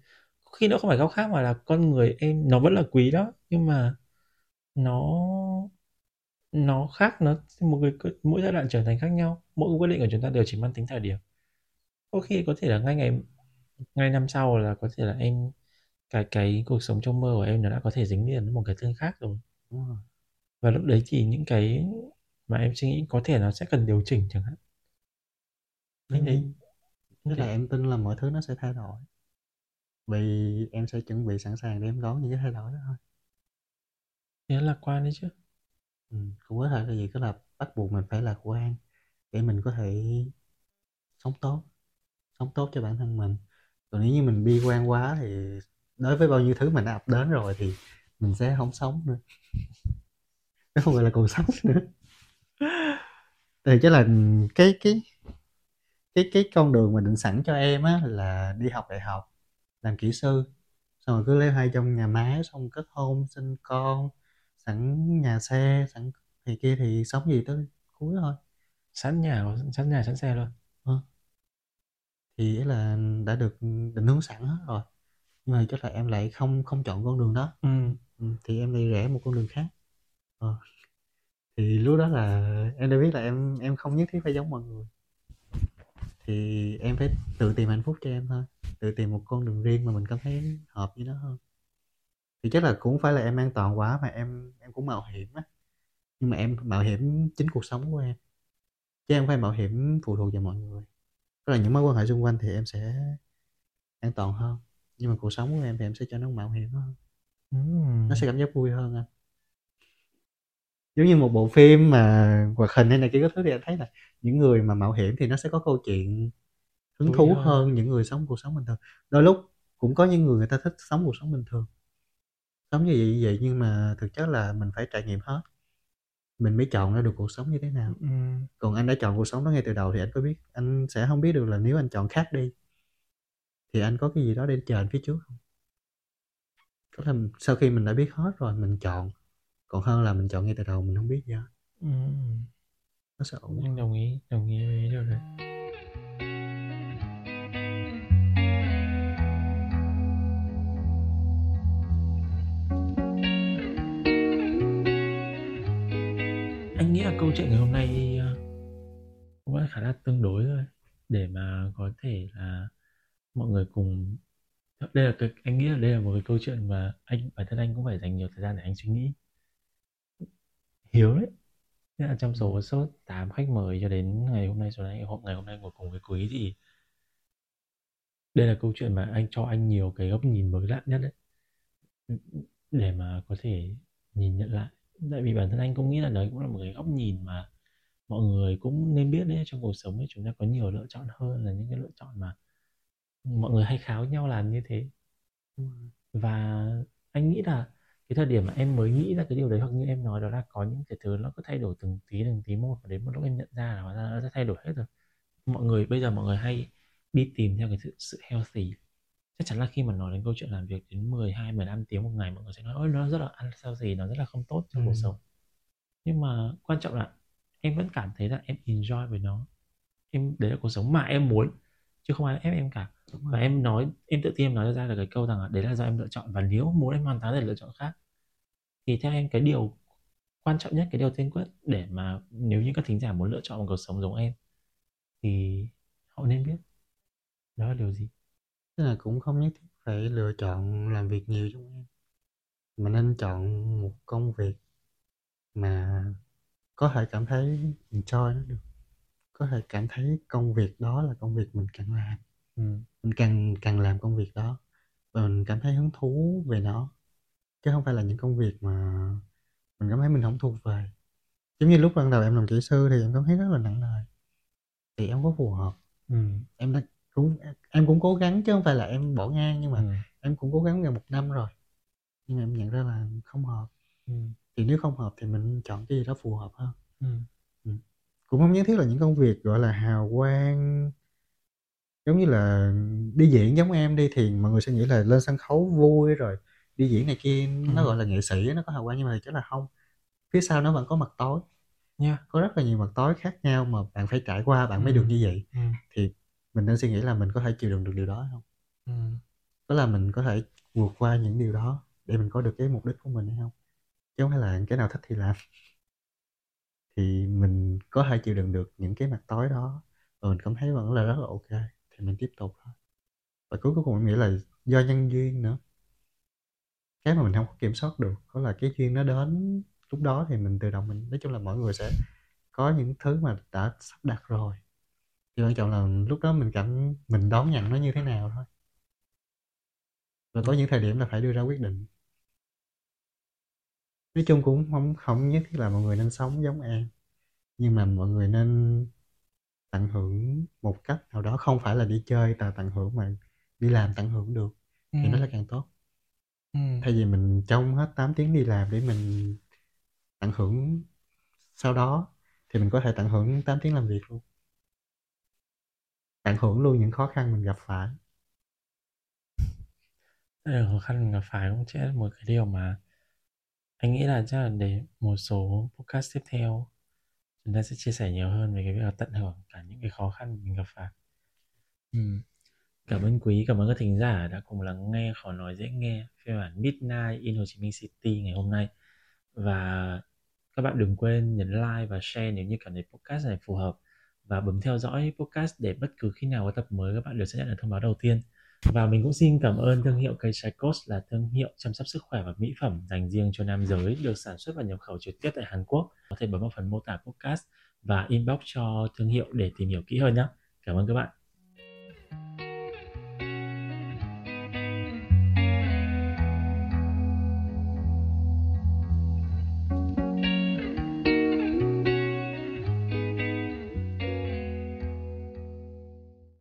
Khi nó không phải góc khác mà là con người em nó vẫn là quý đó. Nhưng mà nó nó khác nó một cái mỗi giai đoạn trưởng thành khác nhau. Mỗi quyết định của chúng ta đều chỉ mang tính thời điểm. Có khi có thể là ngay ngày ngay năm sau là có thể là em cái cái cuộc sống trong mơ của em nó đã có thể dính liền với một cái tên khác rồi. Và lúc đấy thì những cái mà em suy nghĩ có thể nó sẽ cần điều chỉnh chẳng hạn. Thấy nhiên. tức là em tin là mọi thứ nó sẽ thay đổi. Vì em sẽ chuẩn bị sẵn sàng để em đón những cái thay đổi đó thôi thế là lạc quan đấy chứ Ừ, cũng có thể là gì, tức là bắt buộc mình phải lạc quan để mình có thể sống tốt, sống tốt cho bản thân mình. Còn nếu như mình bi quan quá thì đối với bao nhiêu thứ mình đã ập đến rồi thì mình sẽ không sống nữa. Nó không gọi là còn sống nữa. Thì chắc là cái cái cái cái con đường mà định sẵn cho em á là đi học đại học, làm kỹ sư, xong rồi cứ lấy hai trong nhà máy, xong kết hôn, sinh con, sẵn nhà xe, sẵn thì kia thì sống gì tới cuối thôi. Sẵn nhà sẵn nhà sẵn xe luôn. Ờ. Thì ý là đã được định hướng sẵn hết rồi. Nhưng mà chắc là em lại không không chọn con đường đó. Ừm. Ừm, thì em đi rẽ một con đường khác. Ờ. Thì lúc đó là em đã biết là em em không nhất thiết phải giống mọi người. Thì em phải tự tìm hạnh phúc cho em thôi, tự tìm một con đường riêng mà mình cảm thấy hợp với nó hơn. Thì chắc là cũng phải là em an toàn quá mà em em cũng mạo hiểm á. Nhưng mà em mạo hiểm chính cuộc sống của em. Chứ em không phải mạo hiểm phụ thuộc vào mọi người. Tức là những mối quan hệ xung quanh thì em sẽ an toàn hơn. Nhưng mà cuộc sống của em thì em sẽ cho nó mạo hiểm hơn. Nó sẽ cảm giác vui hơn anh. Giống như một bộ phim mà hoạt hình hay này kia các thứ thì em thấy là những người mà mạo hiểm thì nó sẽ có câu chuyện hứng thú hơn. hơn những người sống cuộc sống bình thường. Đôi lúc cũng có những người người ta thích sống cuộc sống bình thường. Sống như vậy như vậy nhưng mà thực chất là mình phải trải nghiệm hết. Mình mới chọn ra được cuộc sống như thế nào. Ừm. Còn anh đã chọn cuộc sống đó ngay từ đầu thì anh có biết anh sẽ hông biết được là nếu anh chọn khác đi thì anh có cái gì đó để chờ anh phía trước hông? Có là sau khi mình đã biết hết rồi mình chọn, còn hơn là mình chọn ngay từ đầu mình hông biết gì hết. Ừm. Nó sẽ ổn đồng ý, đồng ý với điều đấy. Câu chuyện ngày hôm nay, ơ, cũng đã khá là tương đối rồi, để mà có thể là mọi người cùng đây là cái anh nghĩ là đây là một cái câu chuyện mà anh bản thân anh cũng phải dành nhiều thời gian để anh suy nghĩ. Hiếu đấy. Nghĩa là trong số Ừm. số 8 khách mời cho đến ngày hôm nay số này hôm ngày hôm nay ngồi cùng với Quý thì đây là câu chuyện mà anh cho anh nhiều cái góc nhìn mới lạ nhất đấy. Để mà có thể nhìn nhận lại. Tại vì bản thân anh cũng nghĩ là đấy cũng là một cái góc nhìn mà mọi người cũng nên biết đấy, trong cuộc sống ấy chúng ta có nhiều lựa chọn hơn là những cái lựa chọn mà mọi người hay kháo nhau làm như thế. Và anh nghĩ là cái thời điểm mà em mới nghĩ ra cái điều đấy hoặc như em nói đó là có những cái thứ nó cứ thay đổi từng tí, từng tí một và đến một lúc em nhận ra là nó đã thay đổi hết rồi. Mọi người bây giờ mọi người hay đi tìm theo cái sự sự healthy. Chắc chắn là khi mà nói đến câu chuyện làm việc đến 12, 15 tiếng một ngày mọi người sẽ nói: "Ôi, nó rất là unhealthy, nó rất là không tốt cho cuộc Ừm. sống." Nhưng mà quan trọng là em vẫn cảm thấy là em enjoy với nó. Em đấy là cuộc sống mà em muốn, chứ không ai ép em cả. Và em nói em tự tin em nói ra được cái câu rằng là đấy là do em lựa chọn và nếu muốn em hoàn toàn thể lựa chọn khác. Thì theo em cái điều quan trọng nhất, cái điều tiên quyết để mà nếu như các thính giả muốn lựa chọn một cuộc sống giống em thì họ nên biết. Đó là điều gì? Tức là cũng không nhất thiết phải lựa chọn làm việc nhiều giống em. Mà nên chọn một công việc mà có thể cảm thấy enjoy nó được. Có thể cảm thấy công việc đó là công việc mình cần làm. Ừm. Mình cần cần làm công việc đó và mình cảm thấy hứng thú về nó. Chứ hông phải là những công việc mà mình cảm thấy mình hổng thuộc về. Giống như lúc ban đầu em làm kỹ sư thì em cảm thấy rất là nặng nề. Thì em có phù hợp. Ừm. Em đã cũng em cũng cố gắng chứ hông phải là em bỏ ngang nhưng mà Ừm. em cũng cố gắng gần 1 năm rồi. Nhưng mà em nhận ra là không hợp. Ừm. Thì nếu không hợp thì mình chọn cái gì đó phù hợp hơn. Ừm. Ừm. Cũng hông nhất thiết là những công việc, gọi là, hào quang. Giống như là đi diễn giống em đi thì mọi người sẽ nghĩ là lên sân khấu vui rồi đi diễn này kia nó, gọi là, nghệ sĩ, nó có hào quang nhưng mà thực chất là hông. Phía sau nó vẫn có mặt tối. Yeah. Có rất là nhiều mặt tối khác nhau mà bạn phải trải qua bạn mới được như vậy. Ừm. Thì mình nên suy nghĩ là mình có thể chịu đựng được điều đó hay hông? Ừm. Tức là mình có thể vượt qua những điều đó để mình có được cái mục đích của mình hay hông? Chứ hông phải là cái nào thích thì làm. Thì mình có thể chịu đựng được những cái mặt tối đó và mình cảm thấy vẫn là rất là kê thì mình tiếp tục thôi. Và cuối cuối cùng em nghĩ là do nhân duyên nữa. Cái mà mình hông có kiểm soát được đó là cái duyên nó đến lúc đó thì mình tự động mình nói chung là mỗi người sẽ có những thứ mà đã sắp đặt rồi. Thì quan trọng là lúc đó mình cảm mình đón nhận nó như thế nào thôi. Và có những thời điểm là phải đưa ra quyết định. nói chung cũng không không nhất thiết là mọi người nên sống giống em nhưng mà mọi người nên tận hưởng một cách nào đó không phải là đi chơi tà tận hưởng mà đi làm tận hưởng được thì nó là càng tốt Ừm. thay vì mình trong hết 8 tiếng đi làm để mình tận hưởng sau đó thì mình có thể tận hưởng 8 tiếng làm việc luôn tận hưởng luôn những khó khăn mình gặp phải cả khó khăn mình gặp phải cũng sẽ là một cái điều mà anh nghĩ là chắc là để một số podcast tiếp theo chúng ta sẽ chia sẻ nhiều hơn về cái việc là tận hưởng cả những cái khó khăn mình gặp phải. Ừm. Cảm ơn quý, cảm ơn các thính giả đã cùng lắng nghe khó nói dễ nghe phiên bản Midnight in Hồ Chí Minh City ngày hôm nay. Và các bạn đừng quên nhấn like và share nếu như cảm thấy podcast này phù hợp và bấm theo dõi podcast để bất cứ khi nào có tập mới các bạn đều sẽ nhận được thông báo đầu tiên. Và mình cũng xin cảm ơn thương hiệu cây Psychos là thương hiệu chăm sóc sức khỏe và mỹ phẩm dành riêng cho nam giới, được sản xuất và nhập khẩu trực tiếp tại Hàn Quốc. Có thể bấm vào phần mô tả podcast và inbox cho thương hiệu để tìm hiểu kỹ hơn nhé. Cảm ơn các bạn.